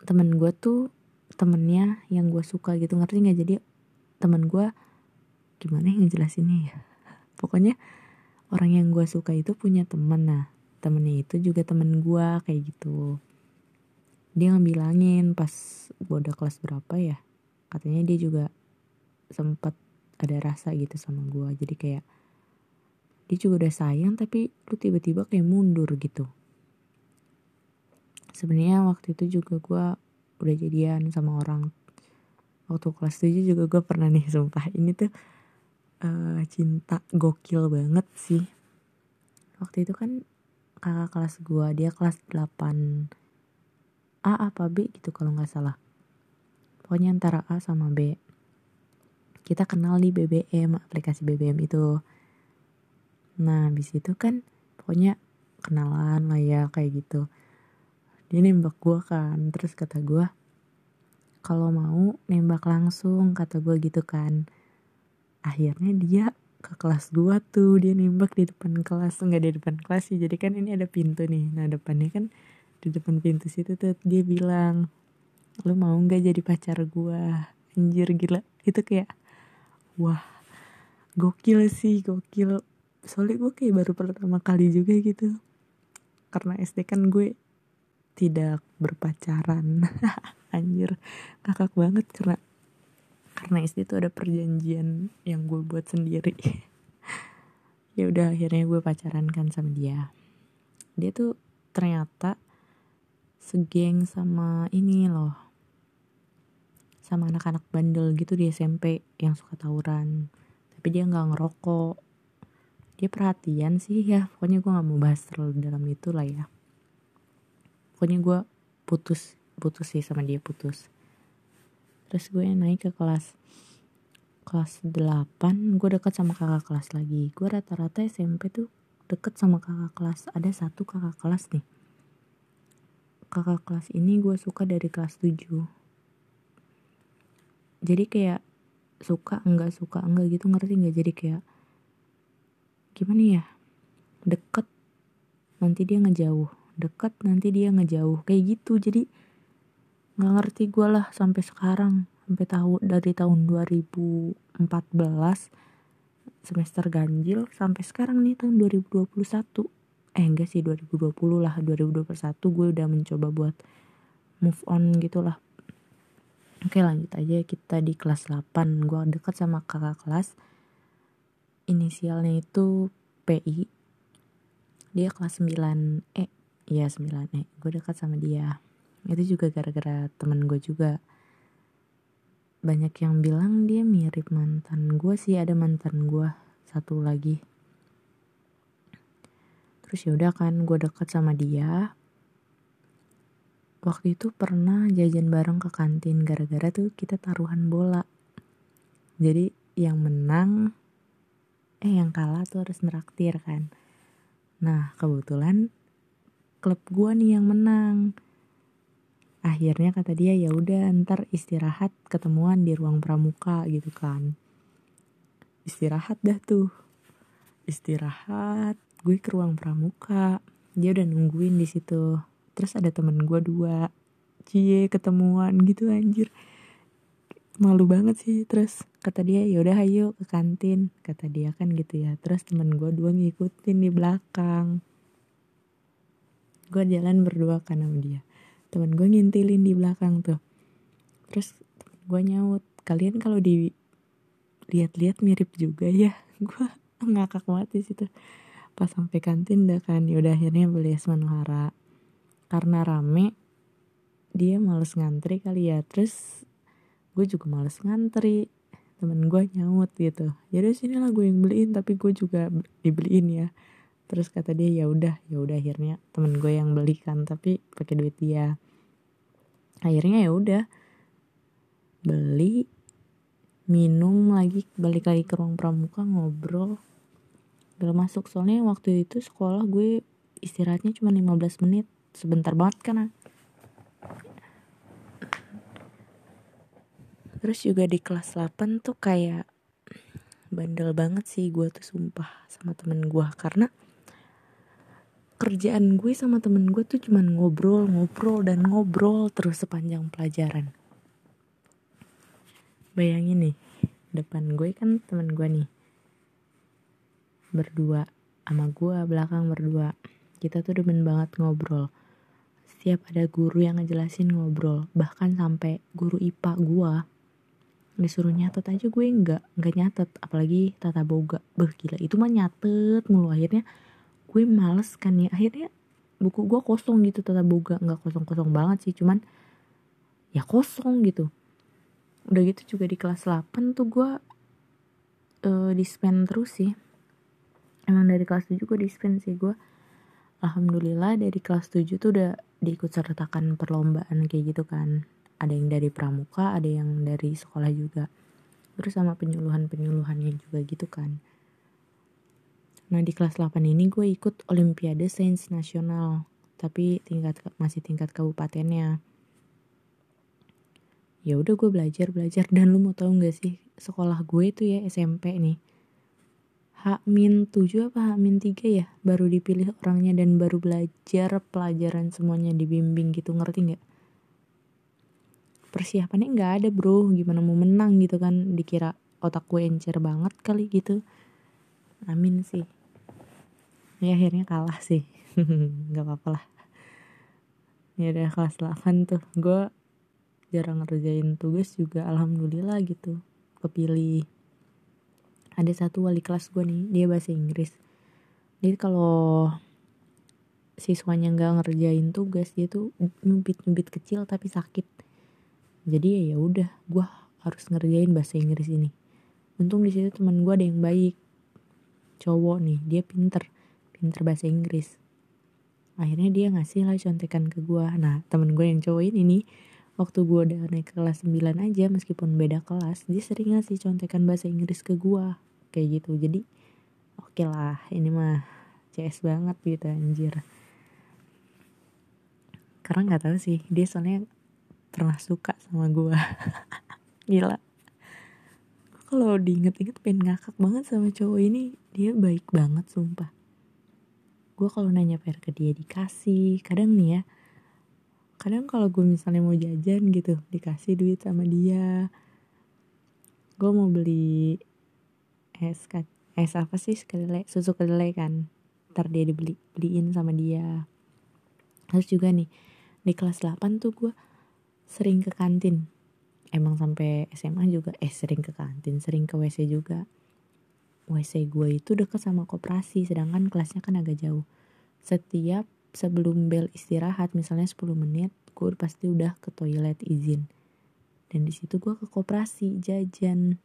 temen gue tuh temennya yang gue suka gitu ngerti nggak? Jadi temen gue gimana yang ngejelasinnya ya? Pokoknya orang yang gue suka itu punya temen. Nah temennya itu juga temen gue kayak gitu. Dia ngebilangin pas gue udah kelas berapa ya katanya dia juga sempat ada rasa gitu sama gue jadi kayak dia juga udah sayang tapi lu tiba-tiba kayak mundur gitu. Sebenarnya waktu itu juga gue udah jadian sama orang. Waktu kelas 7 juga gue pernah nih sumpah. Ini tuh uh, cinta gokil banget sih. Waktu itu kan kakak kelas gue dia kelas 8 A apa B gitu kalau nggak salah. Pokoknya antara A sama B. Kita kenal di BBM aplikasi BBM itu. Nah habis itu kan pokoknya kenalan lah ya kayak gitu. Dia nembak gue kan terus kata gue kalau mau nembak langsung kata gue gitu kan akhirnya dia ke kelas gua tuh dia nembak di depan kelas. Enggak di depan kelas sih jadi kan ini ada pintu nih. Nah depannya kan di depan pintu situ tuh dia bilang lu mau nggak jadi pacar gua? Anjir gila. Itu kayak wah gokil sih gokil. Soalnya gue kayak baru pertama kali juga gitu. Karena SD kan gue tidak berpacaran. Anjir kakak banget karena karena SD tuh ada perjanjian yang gue buat sendiri. Ya udah akhirnya gue pacaran kan sama dia. Dia tuh ternyata segeng sama ini loh. Sama anak-anak bandel gitu di SMP yang suka tawuran. Tapi dia nggak ngerokok. Dia perhatian sih ya pokoknya gue nggak mau bahas terlalu dalam itu lah ya. Pokoknya gue putus putus sih sama dia putus terus gue naik ke kelas kelas 8 gue deket sama kakak kelas lagi. Gue rata-rata SMP tuh deket sama kakak kelas. Ada satu kakak kelas nih. Kakak kelas ini gue suka dari kelas 7 jadi kayak suka enggak suka enggak gitu ngerti nggak? Jadi kayak gimana ya? Deket nanti dia ngejauh. Deket nanti dia ngejauh. Kayak gitu. Jadi nggak ngerti gue lah sampai sekarang sampai tahun dari tahun 2014 semester ganjil sampai sekarang nih tahun 2021 eh enggak sih 2020 lah 2021 gue udah mencoba buat move on gitu lah. Oke lanjut aja kita di kelas 8 gue deket sama kakak kelas. Inisialnya itu PI dia kelas 9 E. Iya 9 E. Gue dekat sama dia itu juga gara-gara temen gue juga. Banyak yang bilang dia mirip mantan gue sih ada mantan gue satu lagi. Terus ya udah kan gue deket sama dia. Waktu itu pernah jajan bareng ke kantin gara-gara tuh kita taruhan bola. Jadi yang menang eh yang kalah tuh harus neraktir kan. Nah kebetulan klub gue nih yang menang akhirnya kata dia ya udah ntar istirahat ketemuan di ruang pramuka gitu kan. Istirahat dah tuh. Istirahat gue ke ruang pramuka. Dia udah nungguin di situ. Terus ada temen gue dua. Cie ketemuan gitu anjir. Malu banget sih terus kata dia ya udah ayo ke kantin. Kata dia kan gitu ya. Terus temen gue dua ngikutin di belakang. Gue jalan berdua kan sama dia temen gue ngintilin di belakang tuh. Terus gue nyaut kalian kalau di lihat-lihat mirip juga ya. Gue ngakak banget di situ. Pas sampai kantin dah kan yaudah akhirnya beli es manuhara. Karena rame dia males ngantri kali ya. Terus gue juga males ngantri. Temen gue nyaut gitu. Jadi sini lah gue yang beliin tapi gue juga dibeliin ya terus kata dia ya udah ya udah akhirnya temen gue yang belikan tapi pakai duit dia. Akhirnya ya udah beli minum lagi balik lagi ke ruang pramuka ngobrol. Gak masuk soalnya waktu itu sekolah gue istirahatnya cuma 15 menit. Sebentar banget ah. terus juga di kelas 8 tuh kayak bandel banget sih gue tuh sumpah sama temen gue. Karena kerjaan gue sama temen gue tuh cuman ngobrol ngobrol dan ngobrol terus sepanjang pelajaran. Bayangin nih depan gue kan temen gue nih. Berdua sama gue belakang berdua. Kita tuh demen banget ngobrol. Setiap ada guru yang ngejelasin ngobrol bahkan sampai guru IPA gue disuruh nyatet aja gue nggak nggak nyatet apalagi tata boga. Beh gila itu mah nyatet mulu. Akhirnya gue males kan ya. Akhirnya buku gue kosong gitu tata boga nggak kosong kosong banget sih cuman ya kosong gitu. Udah gitu juga di kelas 8 tuh gue uh, dispen terus sih. Emang dari kelas 7 gue dispen sih. Gue alhamdulillah dari kelas 7 tuh udah diikut sertakan perlombaan kayak gitu kan. Ada yang dari pramuka ada yang dari sekolah juga. Terus sama penyuluhan-penyuluhannya juga gitu kan nah di kelas 8 ini gue ikut olimpiade sains nasional tapi tingkat masih tingkat kabupatennya. Ya udah gue belajar belajar. Dan lu mau tahu nggak sih sekolah gue itu ya SMP nih H min 7 apa H min 3 ya baru dipilih orangnya dan baru belajar pelajaran semuanya dibimbing gitu. Ngerti nggak? Persiapannya nggak ada bro. Gimana mau menang gitu kan? Dikira otak gue encer banget kali gitu. Amin sih ya akhirnya kalah sih. Nggak apa-apa lah. Ya udah kelas 8 tuh. Gue jarang ngerjain tugas juga alhamdulillah gitu. Kepilih. Ada satu wali kelas gue nih dia bahasa Inggris. Jadi kalau siswanya nggak ngerjain tugas dia tuh nyubit nyubit kecil tapi sakit. Jadi ya udah gue harus ngerjain bahasa Inggris ini. Untung di situ teman gue ada yang baik. Cowok nih dia pinter pinter bahasa Inggris. Akhirnya dia ngasih lah contekan ke gue nah temen gue yang cowok ini nih waktu gue udah naik ke kelas 9 aja meskipun beda kelas dia sering ngasih contekan bahasa Inggris ke gue kayak gitu. Jadi oke okay lah ini mah CS banget gitu anjir. Karena nggak tahu sih dia soalnya pernah suka sama gue gila. Kalau diinget-inget pengen ngakak banget sama cowok ini. Dia baik banget sumpah gue kalau nanya PR ke dia dikasih kadang nih ya kadang kalau gue misalnya mau jajan gitu dikasih duit sama dia gue mau beli es es apa sih kedelai susu kedelai kan ntar dia dibeli beliin sama dia. Terus juga nih di kelas 8 tuh gue sering ke kantin. Emang sampai SMA juga eh sering ke kantin sering ke WC juga WC gue itu deket sama koperasi sedangkan kelasnya kan agak jauh. Setiap sebelum bel istirahat misalnya 10 menit gue pasti udah ke toilet izin. Dan di situ gue ke koperasi jajan.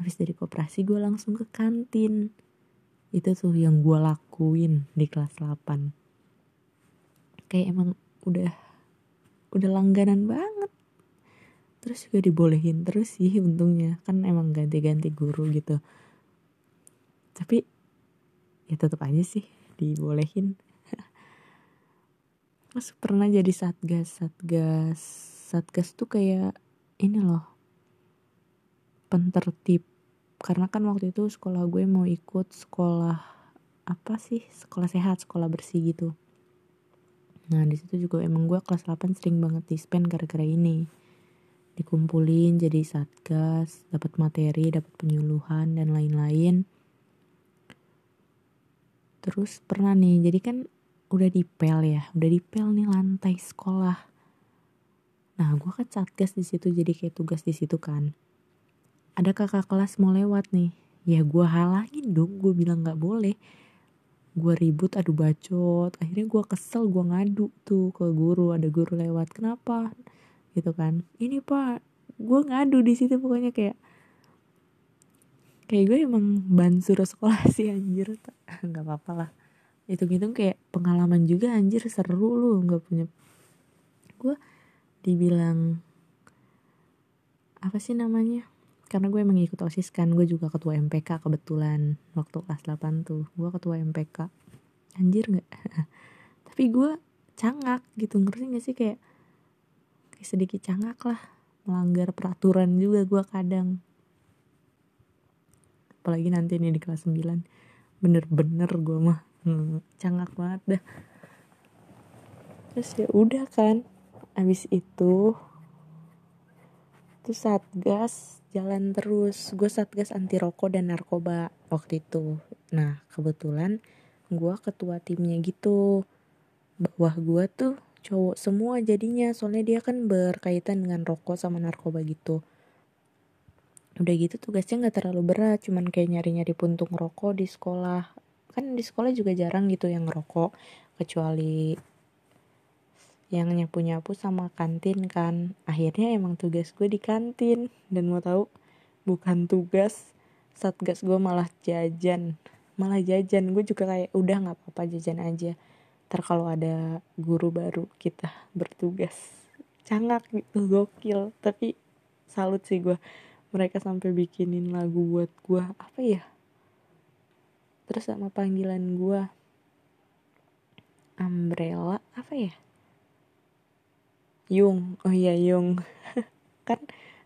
Habis dari koperasi gue langsung ke kantin. Itu tuh yang gue lakuin di kelas 8 kayak emang udah udah langganan banget. Terus juga dibolehin terus sih untungnya. Kan emang ganti-ganti guru gitu tapi ya tetap aja sih dibolehin. Mas pernah jadi satgas satgas satgas tuh kayak ini loh pentertib. Karena kan waktu itu sekolah gue mau ikut sekolah apa sih sekolah sehat sekolah bersih gitu. Nah di situ juga emang gue kelas 8 sering banget dispen gara-gara ini. Dikumpulin jadi satgas dapat materi dapat penyuluhan dan lain-lain terus pernah nih jadi kan udah dipel ya udah dipel nih lantai sekolah. Nah gue kan satgas di situ jadi kayak tugas di situ kan. Ada kakak kelas mau lewat nih. Ya gue halangin dong gue bilang nggak boleh. Gue ribut adu bacot. Akhirnya gue kesel gue ngadu tuh ke guru ada guru lewat. Kenapa? Gitu kan. Ini pak gue ngadu di situ pokoknya kayak kayak gue emang bansur sekolah sih anjir. Nggak apa-apa lah. Hitung-hitung kayak pengalaman juga anjir seru lu nggak punya. Gue dibilang apa sih namanya? Karena gue emang ikut osis kan gue juga ketua MPK kebetulan waktu kelas 8 tuh. Gue ketua MPK anjir nggak? Tapi gue cangak gitu ngerti gak sih? Kayak kayak sedikit cangak lah. Melanggar peraturan juga gue kadang apalagi nanti nih di kelas 9 bener-bener gue mah hmm, cangak banget dah. Terus ya udah kan abis itu terus satgas jalan terus. Gue satgas anti rokok dan narkoba waktu itu. Nah kebetulan gue ketua timnya gitu. Bawah gue tuh cowok semua jadinya. Soalnya dia kan berkaitan dengan rokok sama narkoba gitu udah gitu tugasnya nggak terlalu berat cuman kayak nyari-nyari puntung rokok di sekolah. Kan di sekolah juga jarang gitu yang ngerokok kecuali yang nyapu-nyapu sama kantin kan. Akhirnya emang tugas gue di kantin. Dan mau tahu bukan tugas. Satgas gue malah jajan. Malah jajan. Gue juga kayak udah nggak apa-apa jajan aja. Ntar kalau ada guru baru kita bertugas. Cangak gitu gokil. Tapi salut sih gue mereka sampai bikinin lagu buat gue apa ya? Terus sama panggilan gue umbrella apa ya? Yung oh iya Yung. Kan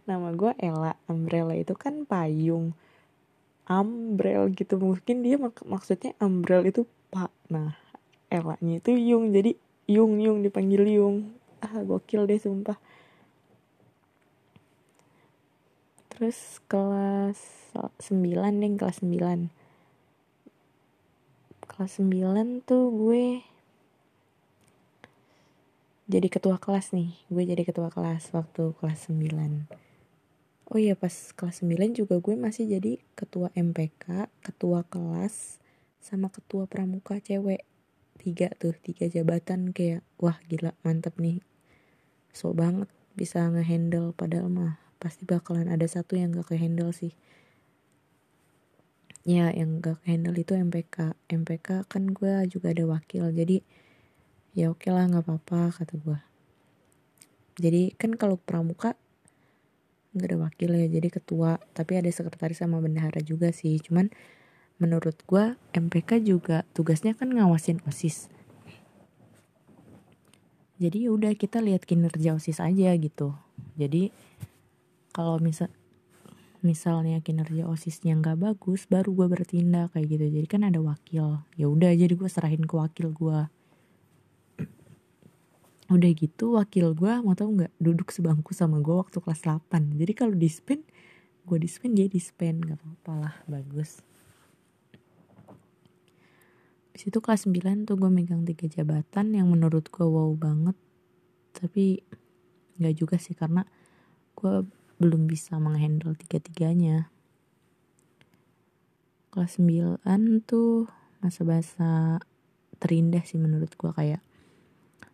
nama gue Ella umbrella itu kan payung. Umbrel gitu. Mungkin dia mak maksudnya umbrel itu pak. Nah Ella-nya itu Yung. Jadi Yung Yung dipanggil Yung. Ah gokil deh sumpah terus kelas 9 deh kelas 9 kelas 9 tuh gue jadi ketua kelas nih. Gue jadi ketua kelas waktu kelas 9 oh iya pas kelas 9 juga gue masih jadi ketua MPK ketua kelas sama ketua pramuka cewek. Tiga tuh tiga jabatan kayak wah gila mantep nih. So banget bisa ngehandle padahal mah pasti bakalan ada satu yang gak kehandle sih. Ya yang gak kehandle itu MPK MPK kan gue juga ada wakil jadi ya oke lah nggak apa-apa kata gue jadi kan kalau pramuka nggak ada wakil ya jadi ketua tapi ada sekretaris sama bendahara juga sih. Cuman menurut gue MPK juga tugasnya kan ngawasin osis. Jadi ya udah kita lihat kinerja osis aja gitu. Jadi kalau misal misalnya kinerja osisnya nggak bagus baru gue bertindak kayak gitu. Jadi kan ada wakil. Ya udah jadi gue serahin ke wakil gue udah gitu wakil gue mau tau nggak duduk sebangku sama gue waktu kelas 8 jadi kalau dispen gue dispen dia dispen nggak apa-apa lah bagus. Di situ kelas 9 tuh gue megang tiga jabatan yang menurut gue wow banget. Tapi nggak juga sih karena gue belum bisa menghandle tiga-tiganya. Kelas 9 tuh masa-masa terindah sih menurut gue kayak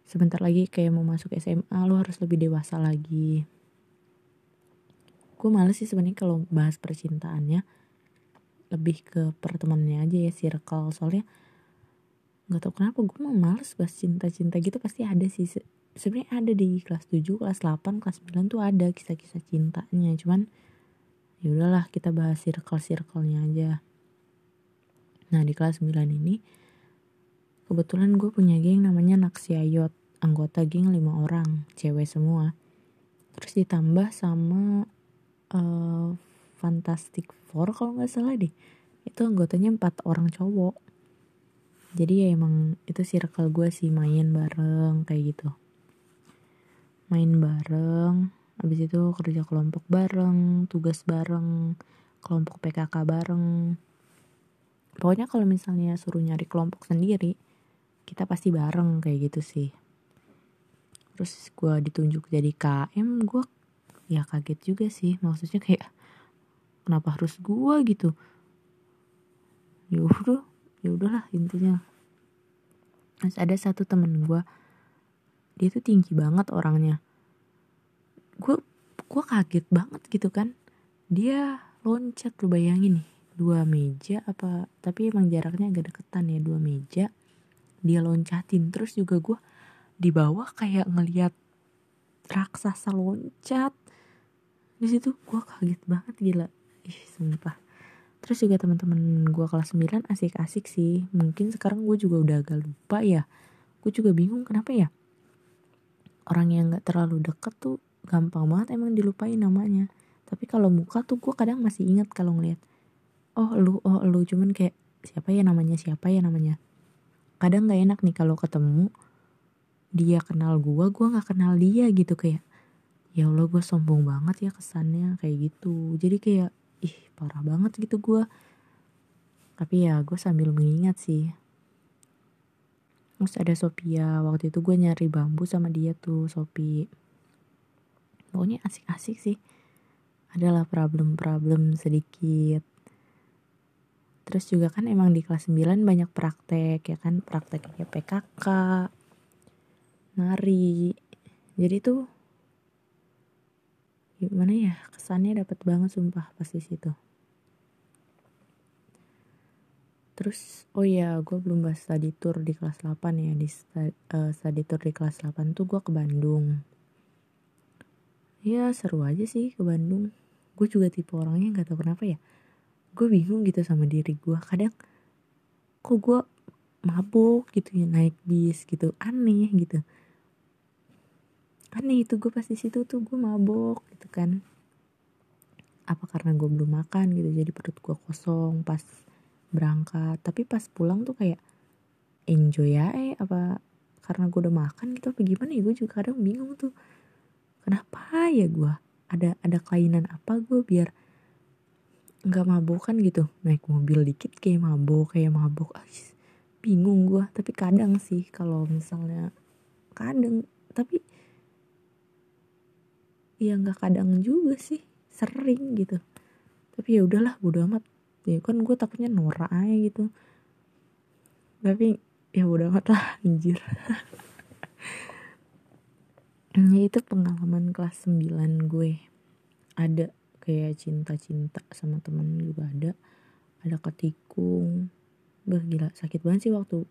sebentar lagi kayak mau masuk SMA lo harus lebih dewasa lagi. Gue males sih sebenarnya kalau bahas percintaannya lebih ke pertemanannya aja ya circle. Soalnya nggak tau kenapa gue mau males bahas cinta-cinta gitu pasti ada sih sebenarnya ada di kelas 7, kelas 8, kelas 9 tuh ada kisah-kisah cintanya. Cuman ya udahlah kita bahas circle-circle-nya aja. Nah di kelas 9 ini kebetulan gue punya geng namanya Naksiayot anggota geng lima orang cewek semua. Terus ditambah sama uh, Fantastic Four kalau nggak salah deh. Itu anggotanya empat orang cowok. Jadi ya emang itu circle gue sih main bareng kayak gitu main bareng habis itu kerja kelompok bareng tugas bareng kelompok PKK bareng. Pokoknya kalau misalnya suruh nyari kelompok sendiri kita pasti bareng kayak gitu sih. Terus gue ditunjuk jadi KM gue ya kaget juga sih. Maksudnya kayak kenapa harus gue gitu? Ya udah ya udahlah intinya. Terus ada satu temen gue dia tuh tinggi banget orangnya. Gue gue kaget banget gitu kan. Dia loncat lu bayangin nih dua meja apa tapi emang jaraknya agak deketan ya dua meja. Dia loncatin terus juga gue di bawah kayak ngeliat raksasa loncat. Di situ gue kaget banget gila. Ih sumpah. Terus juga teman-teman gue kelas 9 asik-asik sih. Mungkin sekarang gue juga udah agak lupa ya. Gue juga bingung kenapa ya orang yang nggak terlalu deket tuh gampang banget emang dilupain namanya. Tapi kalau muka tuh gue kadang masih ingat kalau ngeliat oh lu oh lu. Cuman kayak siapa ya namanya siapa ya namanya? Kadang nggak enak nih kalau ketemu dia kenal gue gue nggak kenal dia gitu kayak ya allah gue sombong banget ya kesannya kayak gitu. Jadi kayak ih parah banget gitu gue tapi ya gue sambil mengingat sih terus ada Sophia waktu itu gue nyari bambu sama dia tuh Sophie. Pokoknya asik-asik sih. Adalah problem-problem sedikit. Terus juga kan emang di kelas 9 banyak praktek ya kan? Prakteknya PKK nari. Jadi tuh gimana ya kesannya dapat banget sumpah pas di situ terus oh ya gue belum bahas study tour di kelas 8 ya di uh, study tour di kelas 8 tuh gue ke Bandung. Ya seru aja sih ke Bandung. Gue juga tipe orangnya nggak tahu kenapa ya gue bingung gitu sama diri gue kadang kok gue mabuk gitu ya naik bis gitu aneh gitu. Aneh itu gue pas di situ tuh gue mabuk gitu kan. Apa karena gue belum makan gitu jadi perut gue kosong pas berangkat. Tapi pas pulang tuh kayak enjoy ya eh apa karena gue udah makan gitu apa gimana ya? Gue juga kadang bingung tuh kenapa ya gue ada ada kelainan apa gue biar nggak mabokan gitu. Naik mobil dikit kayak mabok kayak mabok ah, bingung gue tapi kadang sih kalau misalnya kadang. Tapi ya nggak kadang juga sih sering gitu. Tapi ya udahlah bodo amat ya kan gue takutnya norak aja gitu. Tapi ya udah amat lah anjir. Ya itu pengalaman kelas 9 gue. Ada kayak cinta-cinta sama temen juga ada. Ada ketikung. Bah gila sakit banget sih waktu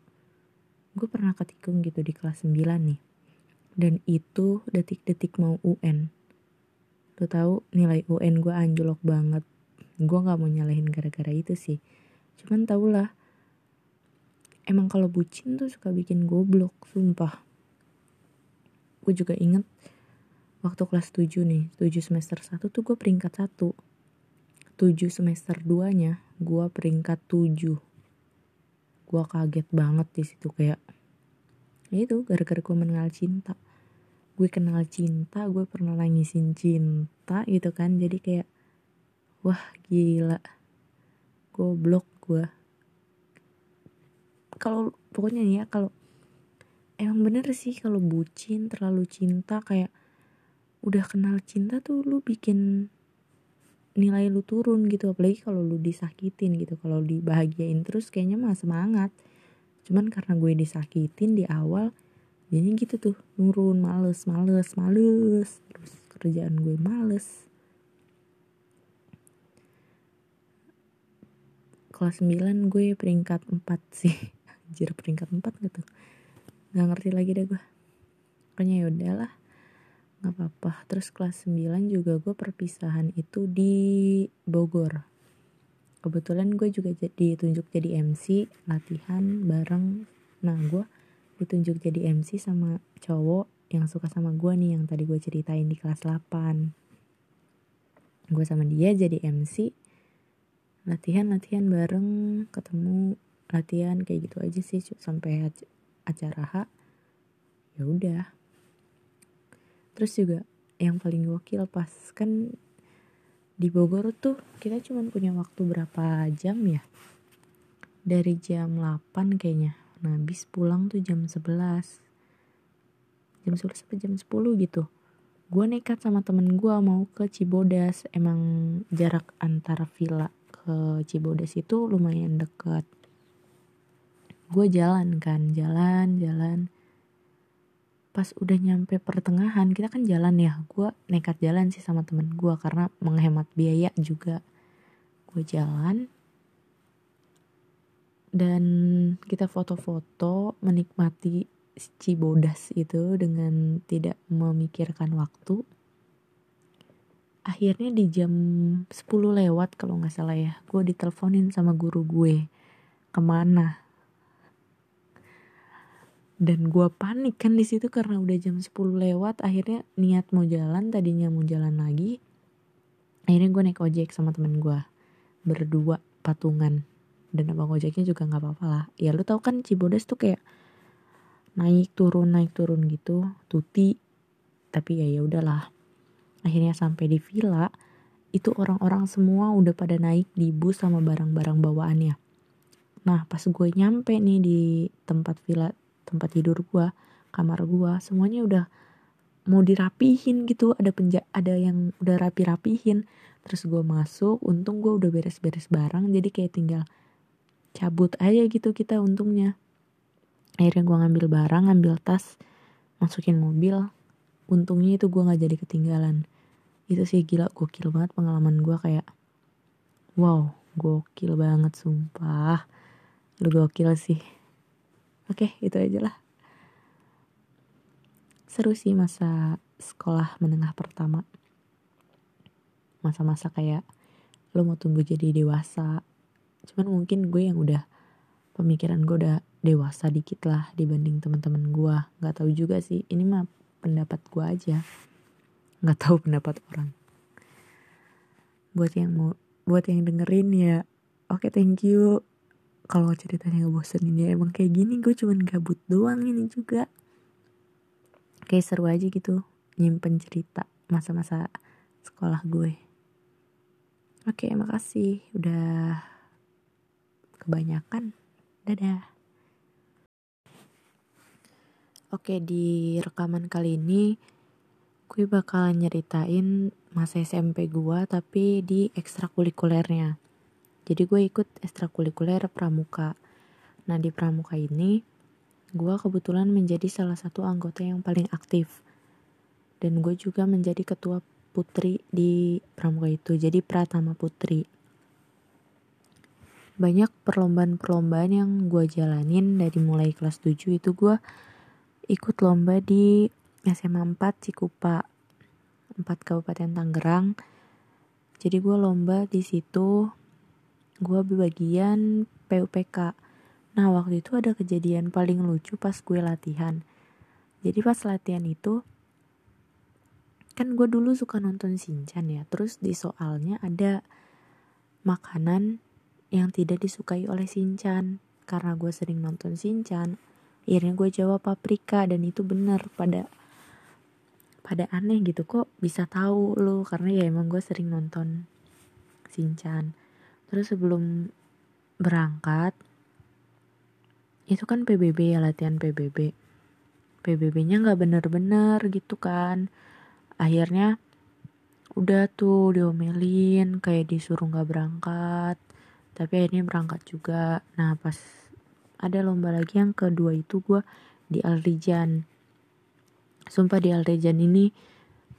gue pernah ketikung gitu di kelas 9 nih. Dan itu detik-detik mau UN lo tau nilai UN gue anjlok banget gue nggak mau nyalahin gara-gara itu sih. Cuman tau lah emang kalau bucin tuh suka bikin goblok sumpah. Gue juga inget waktu kelas 7 nih 7 semester 1 tuh gue peringkat 1 7 semester 2 nya gue peringkat 7 gue kaget banget di situ kayak ya itu gara-gara gue mengenal cinta. Gue kenal cinta gue pernah nangisin cinta gitu kan jadi kayak wah gila. Goblok gue kalau pokoknya ya kalau emang bener sih kalau bucin terlalu cinta kayak udah kenal cinta tuh lu bikin nilai lu turun gitu. Apalagi kalau lu disakitin gitu kalau dibahagiain terus kayaknya mah semangat. Cuman karena gue disakitin di awal jadi gitu tuh nurun males males males. Terus kerjaan gue males kelas 9 gue peringkat 4 sih. Anjir peringkat 4 gitu nggak ngerti lagi deh gue. Pokoknya ya udahlah nggak apa-apa. Terus kelas 9 juga gue perpisahan itu di Bogor. Kebetulan gue juga jadi tunjuk jadi MC latihan bareng. Nah gue ditunjuk jadi MC sama cowok yang suka sama gue nih yang tadi gue ceritain di kelas 8 gue sama dia jadi MC latihan latihan bareng ketemu latihan kayak gitu aja sih sampai acara H. Ya udah. Terus juga yang paling gokil pas kan di Bogor tuh kita cuma punya waktu berapa jam ya? Dari jam 8 kayaknya. Nah habis pulang tuh jam 11 jam 11 sampai jam 10 gitu. Gue nekat sama temen gue mau ke Cibodas. Emang jarak antara villa ke Cibodas itu lumayan deket gue jalan kan jalan jalan. Pas udah nyampe pertengahan kita kan jalan ya. Gue nekat jalan sih sama temen gue karena menghemat biaya juga. Gue jalan. Dan kita foto-foto menikmati Cibodas itu dengan tidak memikirkan waktu akhirnya di jam 10 lewat kalau nggak salah ya gue diteleponin sama guru gue. Ke mana? Dan gue panik kan di situ karena udah jam 10 lewat akhirnya niat mau jalan tadinya mau jalan lagi akhirnya gue naik ojek sama temen gue berdua patungan. Dan abang ojeknya juga nggak apa-apa lah. Ya lu tau kan Cibodas tuh kayak naik turun naik turun gitu tuti. Tapi ya ya udahlah akhirnya sampai di villa itu orang-orang semua udah pada naik di bus sama barang-barang bawaannya. Nah pas gue nyampe nih di tempat villa tempat tidur gue kamar gue semuanya udah mau dirapihin gitu. Ada penja ada yang udah rapi rapihin terus gue masuk untung gue udah beres beres barang jadi kayak tinggal cabut aja gitu kita untungnya. Akhirnya gue ngambil barang ngambil tas masukin mobil untungnya itu gue nggak jadi ketinggalan. Itu sih gila gokil banget pengalaman gue kayak wow gokil banget sumpah. Lu gokil sih. Oke itu aja lah. Seru sih masa sekolah menengah pertama. Masa-masa kayak lo mau tumbuh jadi dewasa. Cuman mungkin gue yang udah pemikiran gue udah dewasa dikit lah dibanding teman-teman gue nggak tahu juga sih ini mah pendapat gue aja. Nggak tahu pendapat orang. Buat yang mau buat yang dengerin ya oke okay, thank you. Kalau ceritanya ngebosenin ya emang kayak gini gue cuman gabut doang ini juga. Kayak seru aja gitu nyimpen cerita masa-masa sekolah gue. Oke makasih. Udah kebanyakan. Dadah oke di rekaman kali ini gue bakalan nyeritain masa SMP gue tapi di ekstrakurikulernya jadi gue ikut ekstrakurikuler pramuka nah di pramuka ini gue kebetulan menjadi salah satu anggota yang paling aktif. Dan gue juga menjadi ketua putri di pramuka itu, jadi Pratama Putri. Banyak perlombaan-perlombaan yang gue jalanin dari mulai kelas 7 itu gue ikut lomba di SMA 4 Cikupa, 4 Kabupaten Tangerang. Jadi gue lomba di situ, gue bagian PUPK Nah waktu itu ada kejadian paling lucu pas gue latihan. Jadi pas latihan itu kan gue dulu suka nonton Shinchan ya. Terus di soalnya ada makanan yang tidak disukai oleh Shinchan. Karena gue sering nonton Shinchan, akhirnya gue jawab paprika dan itu benar pada pada aneh gitu. Kok bisa tahu lo karena ya emang gue sering nonton Shinchan. Terus sebelum berangkat itu kan PBB ya latihan PBB PBB-nya nggak bener-bener gitu kan. Akhirnya udah tuh diomelin kayak disuruh nggak berangkat. Tapi akhirnya berangkat juga. Nah pas ada lomba lagi yang kedua itu gue di Alrijan sumpah di Alrijan ini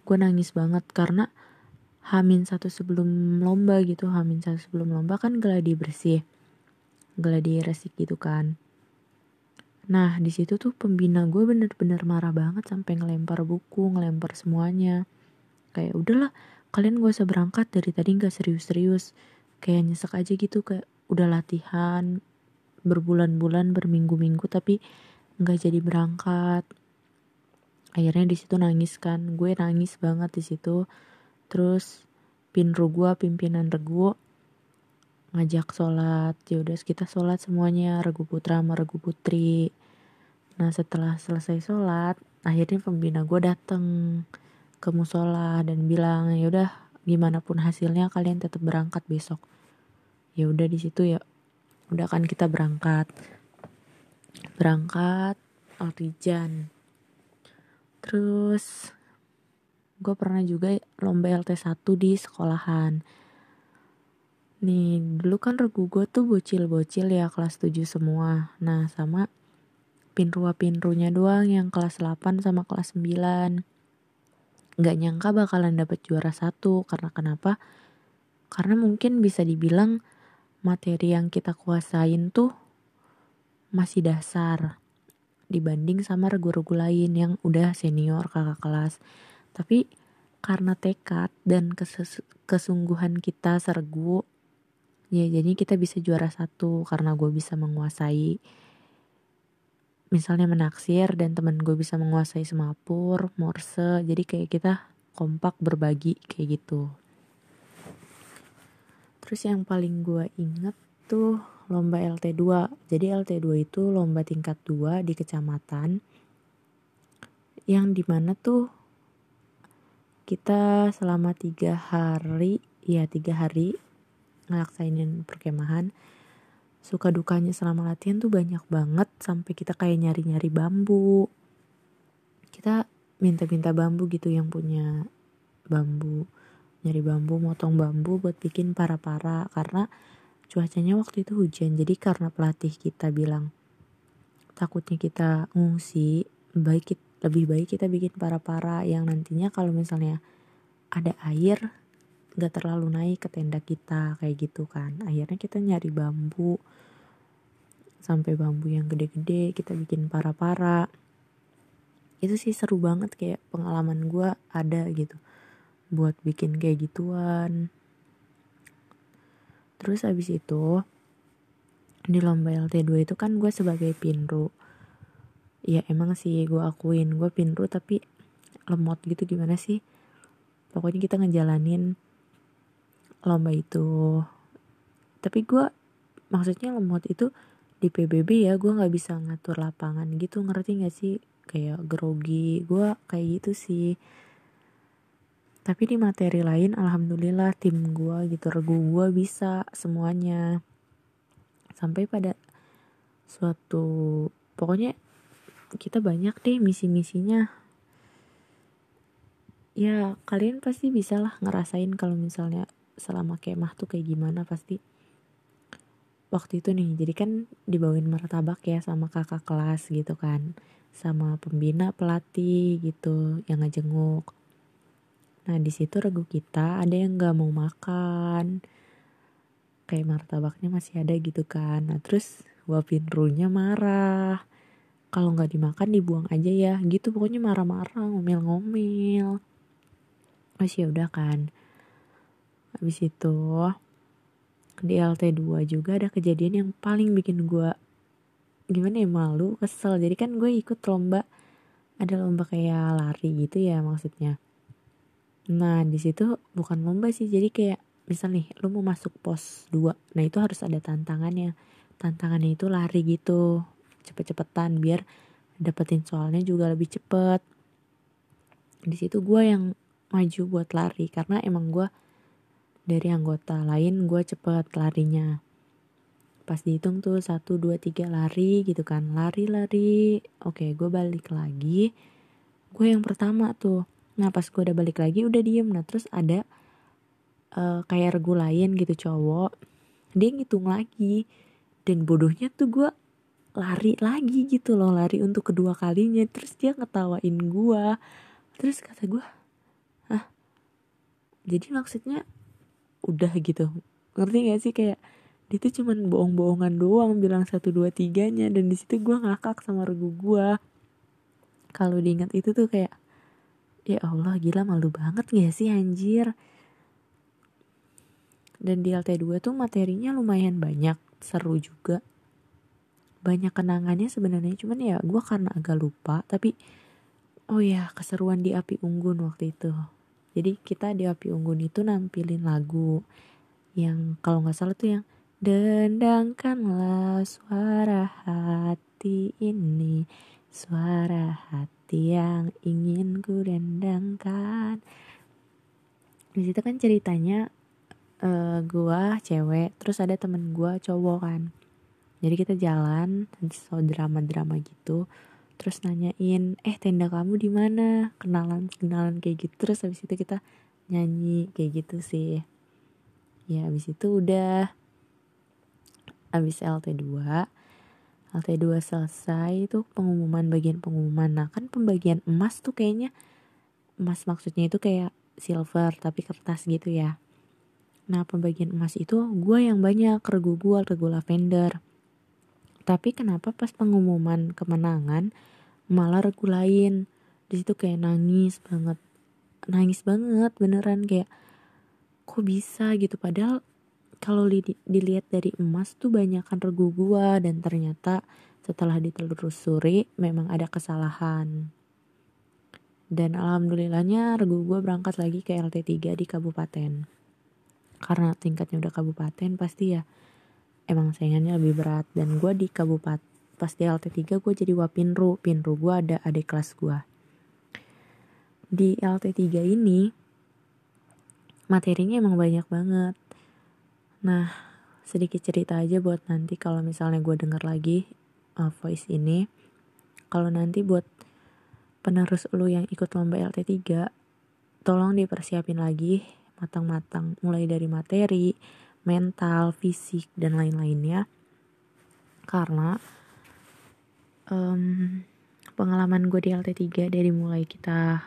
gue nangis banget karena Hamin satu sebelum lomba gitu Hamin satu sebelum lomba kan geladi bersih geladi resik gitu kan Nah di situ tuh pembina gue bener-bener marah banget sampai ngelempar buku, ngelempar semuanya. Kayak udahlah kalian gak usah berangkat dari tadi nggak serius-serius. Kayak nyesek aja gitu kayak udah latihan berbulan-bulan berminggu-minggu tapi nggak jadi berangkat. Akhirnya di situ nangis kan, gue nangis banget di situ. Terus pinru gue pimpinan regu ngajak sholat. Yaudah kita sholat semuanya. Regu putra sama regu putri. Nah setelah selesai sholat akhirnya pembina gue dateng ke musola dan bilang ya udah gimana pun hasilnya kalian tetap berangkat besok. Ya udah di situ ya udah kan kita berangkat berangkat Altijan terus gue pernah juga lomba LT1 di sekolahan Nih, dulu kan regu gue tuh bocil-bocil ya kelas 7 semua. Nah, sama pinrua-pinrunya doang yang kelas 8 sama kelas 9. Gak nyangka bakalan dapet juara satu. Karena kenapa? Karena mungkin bisa dibilang materi yang kita kuasain tuh masih dasar dibanding sama regu-regu lain yang udah senior kakak kelas. Tapi karena tekad dan kesungguhan kita sergu ya jadi kita bisa juara satu karena gue bisa menguasai misalnya menaksir dan teman gue bisa menguasai semapur morse jadi kayak kita kompak berbagi kayak gitu terus yang paling gue inget tuh lomba LT2 jadi LT2 itu lomba tingkat 2 di kecamatan yang di mana tuh kita selama tiga hari ya tiga hari ngelaksainin perkemahan suka dukanya selama latihan tuh banyak banget sampai kita kayak nyari-nyari bambu. Kita minta-minta bambu gitu yang punya bambu nyari bambu motong bambu buat bikin para-para karena cuacanya waktu itu hujan. Jadi karena pelatih kita bilang takutnya kita ngungsi baik lebih baik kita bikin para-para yang nantinya kalau misalnya ada air gak terlalu naik ke tenda kita kayak gitu kan. Akhirnya kita nyari bambu sampai bambu yang gede-gede kita bikin para-para. Itu sih seru banget kayak pengalaman gue ada gitu buat bikin kayak gituan. Terus abis itu di lomba LT2 itu kan gue sebagai pinru. Ya emang sih gue akuin gue pinru tapi lemot gitu gimana sih? Pokoknya kita ngejalanin lomba itu. Tapi gue maksudnya lemot itu di PBB ya gue nggak bisa ngatur lapangan gitu ngerti gak sih? Kayak grogi gue kayak gitu sih tapi di materi lain alhamdulillah tim gue gitu regu gue bisa semuanya. Sampai pada suatu pokoknya kita banyak deh misi-misinya. Ya kalian pasti bisa lah ngerasain kalau misalnya selama kemah tuh kayak gimana pasti. Waktu itu nih jadi kan dibawain martabak ya sama kakak kelas gitu kan. Sama pembina pelatih gitu yang ngejenguk nah di situ regu kita ada yang nggak mau makan. Kayak martabaknya masih ada gitu kan. Nah terus wapinrunya marah. Kalau nggak dimakan dibuang aja ya. Gitu pokoknya marah-marah ngomel-ngomel. Masih ya udah kan. Habis itu di LT2 juga ada kejadian yang paling bikin gue gimana ya malu kesel. Jadi kan gue ikut lomba. Ada lomba kayak lari gitu ya maksudnya nah di situ bukan lomba sih. Jadi kayak misal nih lu mau masuk pos 2 nah itu harus ada tantangannya. Tantangannya itu lari gitu cepet-cepetan biar dapetin soalnya juga lebih cepet. Di situ gue yang maju buat lari karena emang gue dari anggota lain gue cepet larinya. Pas dihitung tuh satu dua tiga lari gitu kan. Lari lari. Oke gue balik lagi. Gue yang pertama tuh nah pas gue udah balik lagi udah diem. Nah terus ada uh, kayak regu lain gitu cowok. Dia ngitung lagi. Dan bodohnya tuh gue lari lagi gitu loh lari untuk kedua kalinya. Terus dia ngetawain gue terus kata gue ah jadi maksudnya udah gitu. Ngerti gak sih? Kayak dia tuh cuman bohong-bohongan doang bilang satu dua tiganya. Dan di situ gue ngakak sama regu gue kalau diingat itu tuh kayak ya Allah gila malu banget gak sih anjir? Dan di LT2 tuh materinya lumayan banyak seru juga. Banyak kenangannya sebenarnya cuman ya gue karena agak lupa tapi oh ya keseruan di api unggun waktu itu. Jadi kita di api unggun itu nampilin lagu yang kalau nggak salah tuh yang Dendangkanlah suara hati ini Suara hati yang ingin ku dendangkan di situ kan ceritanya uh, gua cewek terus ada temen gua cowok kan. Jadi kita jalan so drama drama gitu terus nanyain eh tenda kamu di mana? Kenalan kenalan kayak gitu terus habis itu kita nyanyi kayak gitu sih. Ya habis itu udah abis LT2 LT2 selesai itu pengumuman bagian pengumuman. Nah kan pembagian emas tuh kayaknya emas maksudnya itu kayak silver tapi kertas gitu ya. Nah pembagian emas itu gue yang banyak regu gue regu lavender. Tapi kenapa pas pengumuman kemenangan malah regu lain? Di situ kayak nangis banget. Nangis banget beneran kayak kok bisa? gitu. Padahal kalau li dilihat dari emas tuh banyakkan regu gua dan ternyata setelah ditelusuri memang ada kesalahan. Dan alhamdulillahnya regu gua berangkat lagi ke LT3 di kabupaten. Karena tingkatnya udah kabupaten pasti ya emang saingannya lebih berat dan gua di kabupaten pas di LT3 gue jadi wapinru pinru gue ada adik kelas gue di LT3 ini materinya emang banyak banget Nah, sedikit cerita aja buat nanti kalau misalnya gue denger lagi uh, voice ini. Kalau nanti buat penerus lu yang ikut lomba LT3 tolong dipersiapin lagi matang-matang mulai dari materi, mental, fisik dan lain-lainnya. Karena um, pengalaman gue di LT3 dari mulai kita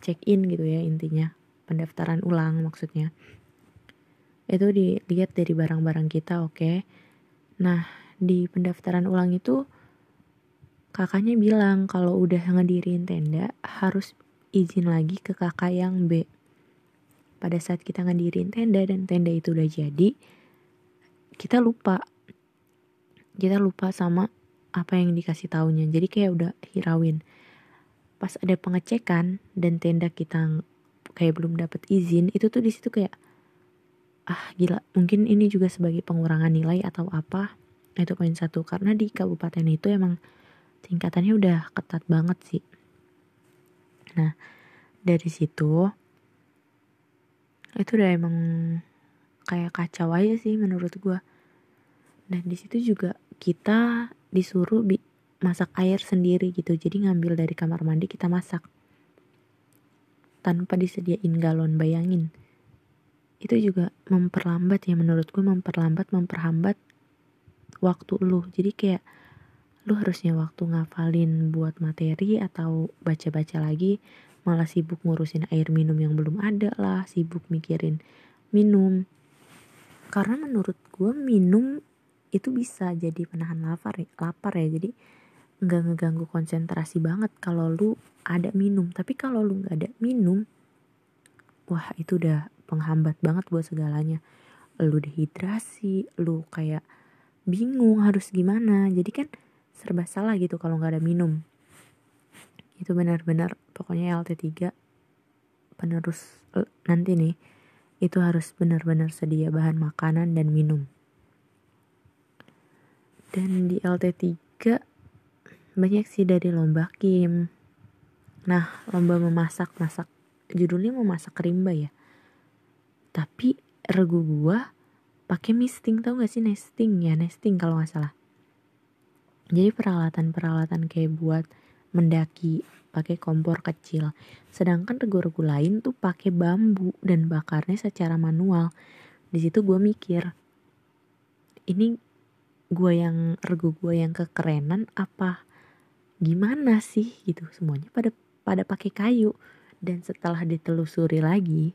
check in gitu ya intinya pendaftaran ulang maksudnya itu dilihat dari barang-barang kita oke okay. nah di pendaftaran ulang itu kakaknya bilang kalau udah ngedirin tenda harus izin lagi ke kakak yang B. Pada saat kita ngedirin tenda dan tenda itu udah jadi, kita lupa. Kita lupa sama apa yang dikasih taunya. Jadi kayak udah hirawin. Pas ada pengecekan dan tenda kita kayak belum dapat izin, itu tuh di situ kayak ah gila, mungkin ini juga sebagai pengurangan nilai atau apa. Itu poin satu karena di kabupaten itu emang tingkatannya udah ketat banget sih Nah, dari situ itu udah emang kayak kacau aja sih menurut gue. Dan di situ juga kita disuruh bi masak air sendiri gitu. Jadi ngambil dari kamar mandi kita masak. Tanpa disediain galon, bayangin. Itu juga memperlambat ya menurut gue memperlambat, memperhambat waktu lu. Jadi kayak lu harusnya waktu ngafalin buat materi atau baca-baca lagi malah sibuk ngurusin air minum yang belum ada lah sibuk mikirin minum. Karena menurut gue minum itu bisa jadi penahan lapar ya, lapar ya. Jadi nggak ngeganggu konsentrasi banget kalau lu ada minum. Tapi kalau lu nggak ada minum wah itu udah penghambat banget buat segalanya. Lu dehidrasi lu kayak bingung harus gimana. Jadi kan serba salah gitu kalau nggak ada minum. Itu benar-benar pokoknya LT3 penerus eh, nanti nih itu harus benar-benar sedia bahan makanan dan minum. Dan di LT3 banyak sih dari lomba kim. Nah lomba memasak masak judulnya memasak rimba ya tapi regu gua pakai misting tau gak sih nesting ya nesting kalau nggak salah jadi peralatan-peralatan kayak buat mendaki pakai kompor kecil. Sedangkan regu-regu lain tuh pakai bambu dan bakarnya secara manual. Di situ gue mikir, ini gue yang regu gue yang kekerenan apa gimana sih gitu semuanya pada pada pakai kayu dan setelah ditelusuri lagi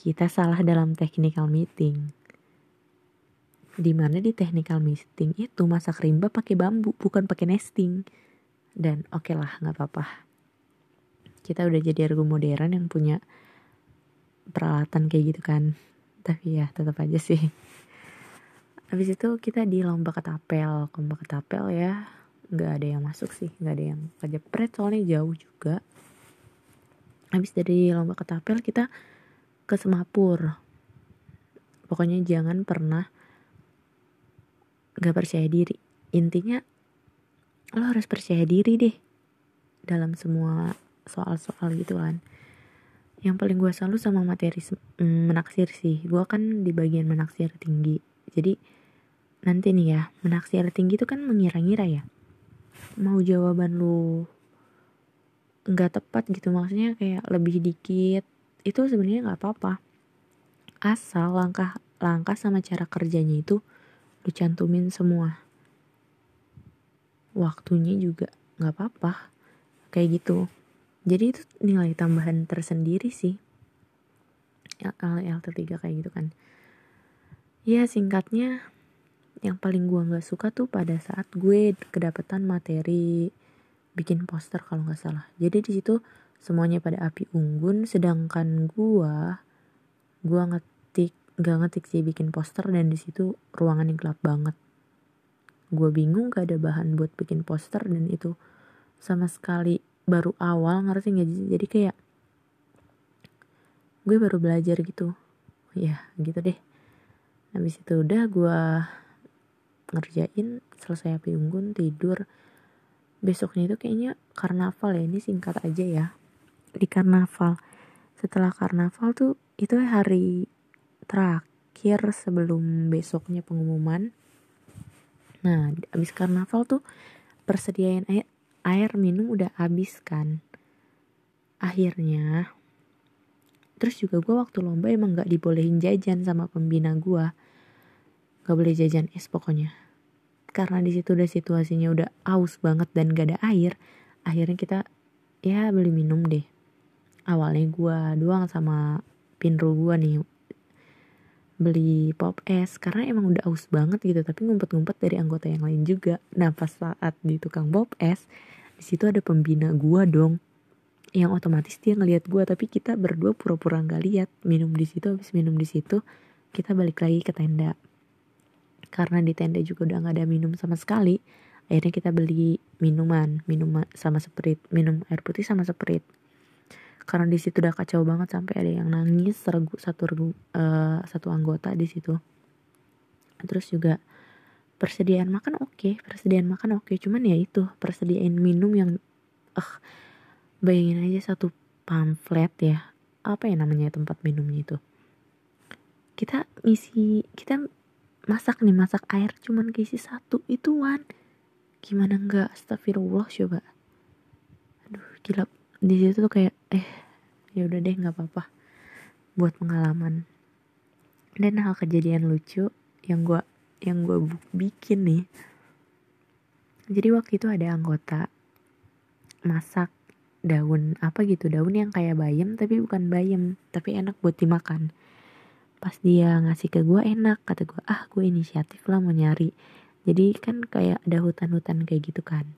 kita salah dalam technical meeting. Di mana di technical misting itu masak rimba pakai bambu bukan pakai nesting. Dan oke okay lah nggak apa-apa. Kita udah jadi ergo modern yang punya peralatan kayak gitu kan. Tapi ya tetap aja sih. Habis itu kita di lomba ketapel. Lomba ketapel ya nggak ada yang masuk sih. Nggak ada yang kejepret soalnya jauh juga. Habis dari lomba ketapel kita ke semapur. Pokoknya jangan pernah gak percaya diri. Intinya lo harus percaya diri deh dalam semua soal-soal gitu kan. Yang paling gue selalu sama materi mm, menaksir sih. Gue kan di bagian menaksir tinggi. Jadi nanti nih ya menaksir tinggi itu kan mengira-ngira ya. Mau jawaban lu nggak tepat gitu. Maksudnya kayak lebih dikit itu sebenarnya nggak apa-apa. Asal langkah langkah sama cara kerjanya itu lu cantumin semua. Waktunya juga nggak apa-apa. Kayak gitu. Jadi itu nilai tambahan tersendiri sih. LT3 kayak gitu kan. Ya singkatnya yang paling gua nggak suka tuh pada saat gue kedapatan materi bikin poster kalau nggak salah. Jadi di situ semuanya pada api unggun sedangkan gua gua ngetik gak ngetik sih bikin poster dan di situ ruangan yang gelap banget. Gue bingung gak ada bahan buat bikin poster dan itu sama sekali baru awal ngerti gak jadi kayak gue baru belajar gitu. Ya gitu deh. Habis itu udah gue ngerjain selesai api unggun tidur. Besoknya itu kayaknya karnaval ya ini singkat aja ya di karnaval. Setelah karnaval tuh itu hari terakhir sebelum besoknya pengumuman. Nah abis karnaval tuh persediaan air air minum udah habis kan. Akhirnya terus juga gue waktu lomba emang gak dibolehin jajan sama pembina gue gak boleh jajan es pokoknya. Karena di situ udah situasinya udah aus banget dan gak ada air akhirnya kita ya beli minum deh awalnya gue doang sama pinru gue nih beli pop es karena emang udah aus banget gitu tapi ngumpet-ngumpet dari anggota yang lain juga. Nah pas saat di tukang pop es di situ ada pembina gue dong. Yang otomatis dia ngelihat gue tapi kita berdua pura-pura nggak lihat. Minum di situ habis minum di situ kita balik lagi ke tenda. Karena di tenda juga udah nggak ada minum sama sekali akhirnya kita beli minuman. Minum sama sprite minum air putih sama sprite karena di situ udah kacau banget sampai ada yang nangis regu satu regu uh, satu anggota di situ. Terus juga persediaan makan oke okay, persediaan makan oke. Okay. cuman ya itu persediaan minum yang eh uh, bayangin aja satu pamflet ya. Apa ya namanya tempat minumnya itu? Kita isi kita masak nih masak air cuman keisi satu itu wan gimana enggak? Astagfirullah coba. Aduh gila. Di situ tuh kayak eh ya udah deh nggak apa-apa. Buat pengalaman. Dan hal kejadian lucu yang gue yang gue bikin nih. Jadi waktu itu ada anggota masak daun apa gitu daun yang kayak bayam tapi bukan bayam tapi enak buat dimakan. Pas dia ngasih ke gue enak kata gue ah gue inisiatif lah mau nyari. Jadi kan kayak ada hutan-hutan kayak gitu kan.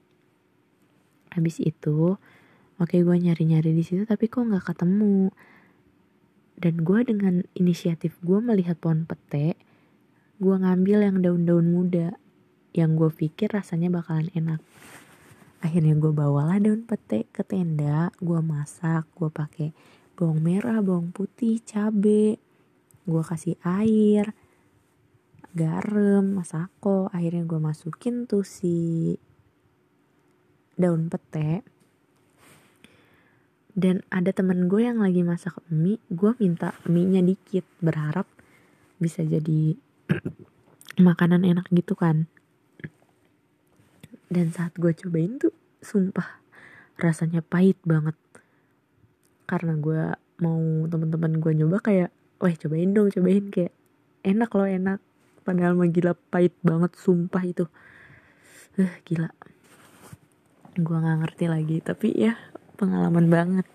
Habis itu oke gue nyari-nyari di situ tapi kok nggak ketemu. Dan gue dengan inisiatif gue melihat pohon pete gue ngambil yang daun-daun muda. Yang gue pikir rasanya bakalan enak. Akhirnya gue bawalah daun pete ke tenda gue masak gue pakai bawang merah bawang putih cabe. Gue kasih air garam masako. Akhirnya gue masukin tuh si daun pete dan ada temen gue yang lagi masak mie gue minta mie nya dikit berharap bisa jadi makanan enak gitu kan. Dan saat gue cobain tuh sumpah rasanya pahit banget. Karena gue mau teman-teman gue nyoba kayak wah cobain dong cobain kayak enak loh enak. Padahal mah gila pahit banget sumpah itu. Uh, gila. Gue nggak ngerti lagi tapi ya pengalaman banget.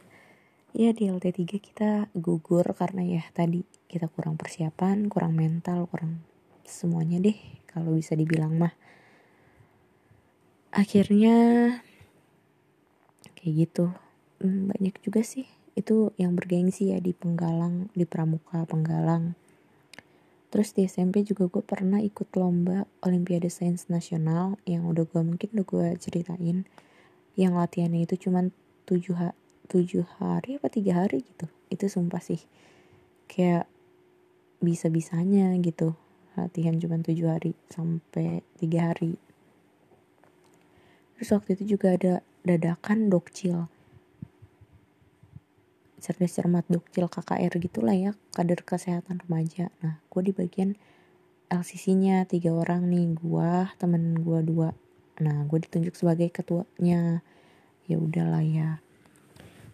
Ya di LT3 kita gugur karena ya tadi kita kurang persiapan kurang mental kurang semuanya deh kalau bisa dibilang mah. Akhirnya kayak gitu. Hmm, banyak juga sih itu yang bergengsi ya di Penggalang di Pramuka Penggalang. Terus di SMP juga gue pernah ikut lomba Olimpiade Sains Nasional yang udah gue mungkin udah gue ceritain. Yang latihannya itu cuman tujuh ha tujuh hari apa tiga hari gitu. Itu sumpah sih kayak bisa bisanya gitu latihan cuma tujuh hari sampai tiga hari. Terus waktu itu juga ada dadakan dokcil. Cerdas cermat dokcil KKR gitulah ya kader kesehatan remaja. Nah gue di bagian LCC nya tiga orang nih gue temen gue dua. Nah gue ditunjuk sebagai ketuanya ya udahlah ya.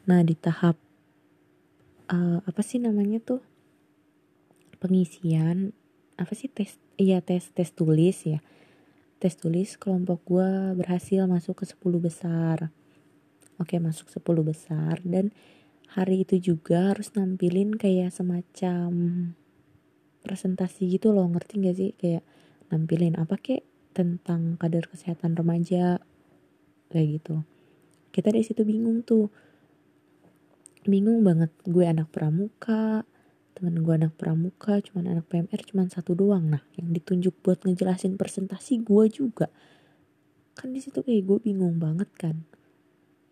Nah di tahap uh, apa sih namanya tuh? Pengisian apa sih tes iya tes tes tulis ya. Tes tulis kelompok gue berhasil masuk ke 10 besar. Oke masuk 10 besar dan hari itu juga harus nampilin kayak semacam presentasi gitu loh. Ngerti gak sih? Kayak nampilin apa kek tentang kadar kesehatan remaja kayak gitu kita dari situ bingung tuh. Bingung banget. Gue anak pramuka temen gue anak pramuka cuman anak PMR cuman satu doang. Nah yang ditunjuk buat ngejelasin presentasi gue juga. Kan di situ kayak gue bingung banget kan.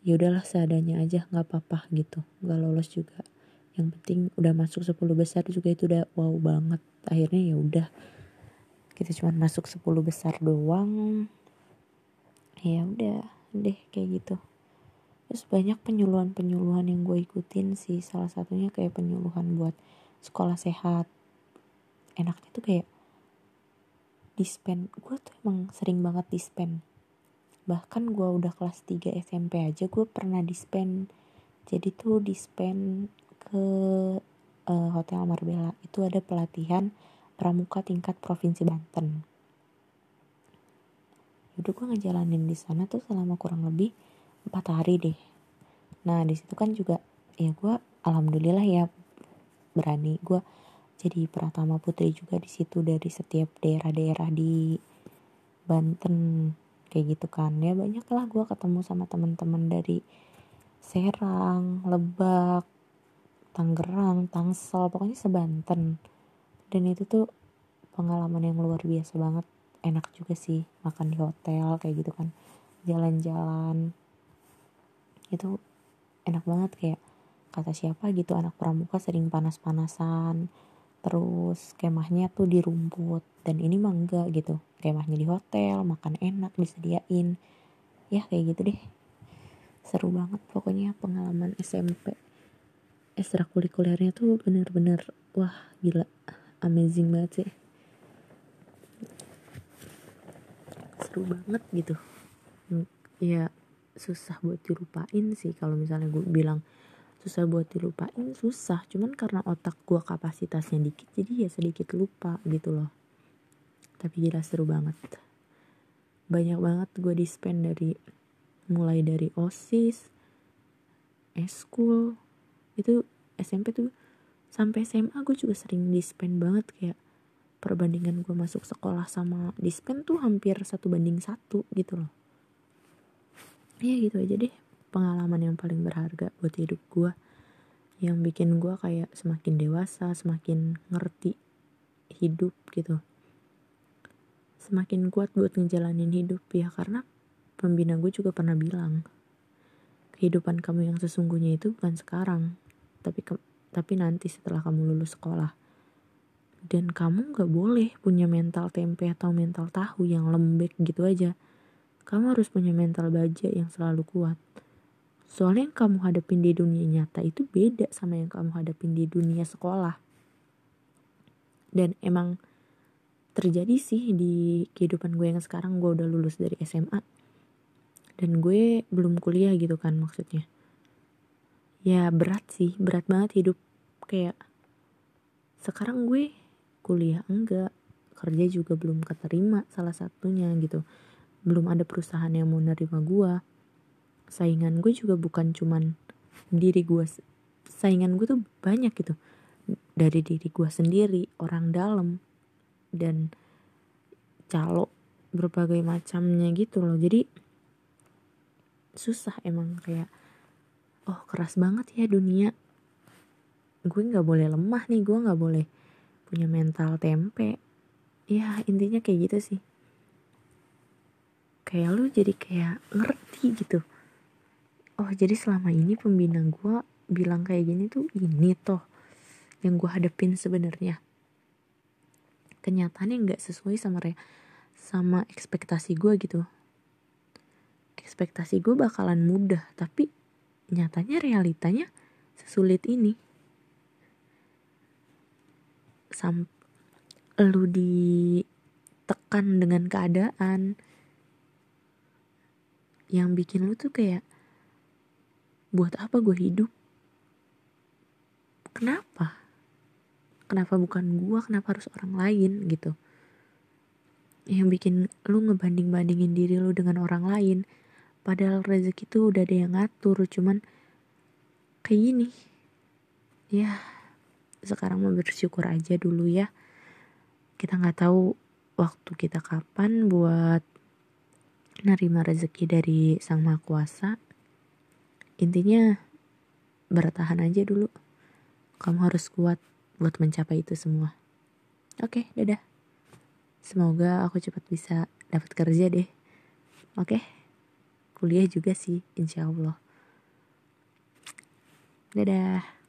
Ya udahlah seadanya aja nggak apa-apa gitu. Nggak lolos juga. Yang penting udah masuk 10 besar juga itu udah wow banget. Akhirnya ya udah. Kita cuman masuk 10 besar doang. Ya udah deh kayak gitu terus banyak penyuluhan-penyuluhan yang gue ikutin sih. Salah satunya kayak penyuluhan buat sekolah sehat. Enaknya tuh kayak dispen gue tuh emang sering banget dispen. Bahkan gue udah kelas 3 SMP aja gue pernah dispen. Jadi tuh dispen ke uh, Hotel Marbella. Itu ada pelatihan pramuka tingkat provinsi Banten. Udah gue ngejalanin di sana tuh selama kurang lebih empat hari deh nah di situ kan juga ya gue alhamdulillah ya berani gue jadi Pratama Putri juga di situ dari setiap daerah-daerah di Banten kayak gitu kan ya banyak lah gue ketemu sama teman-teman dari Serang, Lebak, Tangerang, Tangsel, pokoknya sebanten. Dan itu tuh pengalaman yang luar biasa banget. Enak juga sih makan di hotel kayak gitu kan. Jalan-jalan. Itu enak banget kayak kata siapa gitu anak pramuka sering panas-panasan. Terus kemahnya tuh di rumput dan ini mah enggak gitu. Kemahnya di hotel, makan enak, disediain. Ya kayak gitu deh seru banget pokoknya pengalaman SMP ekstrakurikulernya tuh bener-bener wah gila amazing banget sih seru banget gitu ya susah buat dilupain sih. Kalau misalnya gue bilang susah buat dilupain susah. Cuman karena otak gue kapasitasnya dikit jadi ya sedikit lupa gitu loh. Tapi gila seru banget. Banyak banget gue dispen dari mulai dari osis eskul itu SMP tuh sampai SMA gue juga sering dispen banget. Kayak perbandingan gue masuk sekolah sama dispen tuh hampir satu banding satu gitu loh ya gitu aja deh pengalaman yang paling berharga buat hidup gue yang bikin gue kayak semakin dewasa semakin ngerti hidup gitu semakin kuat buat ngejalanin hidup ya karena Pembina gue juga pernah bilang, kehidupan kamu yang sesungguhnya itu bukan sekarang, tapi ke, tapi nanti setelah kamu lulus sekolah. Dan kamu gak boleh punya mental tempe atau mental tahu yang lembek gitu aja. Kamu harus punya mental baja yang selalu kuat. Soalnya yang kamu hadapin di dunia nyata itu beda sama yang kamu hadapin di dunia sekolah. Dan emang terjadi sih di kehidupan gue yang sekarang. Gue udah lulus dari SMA dan gue belum kuliah gitu kan maksudnya. Ya berat sih berat banget hidup. Kayak sekarang gue kuliah enggak kerja juga belum keterima salah satunya gitu belum ada perusahaan yang mau nerima gue saingan gue juga bukan cuman diri gue saingan gue tuh banyak gitu. Dari diri gue sendiri orang dalam dan calo berbagai macamnya gitu loh. Jadi susah emang kayak oh keras banget ya dunia. Gue nggak boleh lemah nih gue nggak boleh punya mental tempe. Ya intinya kayak gitu sih kayak lu jadi kayak ngerti gitu. Oh jadi selama ini pembina gue bilang kayak gini tuh ini toh yang gue hadepin sebenarnya. Kenyataannya nggak sesuai sama re sama ekspektasi gue gitu. Ekspektasi gue bakalan mudah tapi nyatanya realitanya sesulit ini. Sam lu ditekan dengan keadaan yang bikin lu tuh kayak buat apa gue hidup? Kenapa? Kenapa bukan gue kenapa harus orang lain? Gitu. Yang bikin lu ngebanding bandingin diri lu dengan orang lain padahal rezeki tuh udah ada yang ngatur cuman kayak gini. Ya sekarang mau bersyukur aja dulu ya. Kita nggak tahu waktu kita kapan buat nerima rezeki dari sang maha kuasa intinya bertahan aja dulu. Kamu harus kuat buat mencapai itu semua. Oke dadah. Semoga aku cepat bisa dapat kerja deh. Oke? Kuliah juga sih insya Allah. Dadah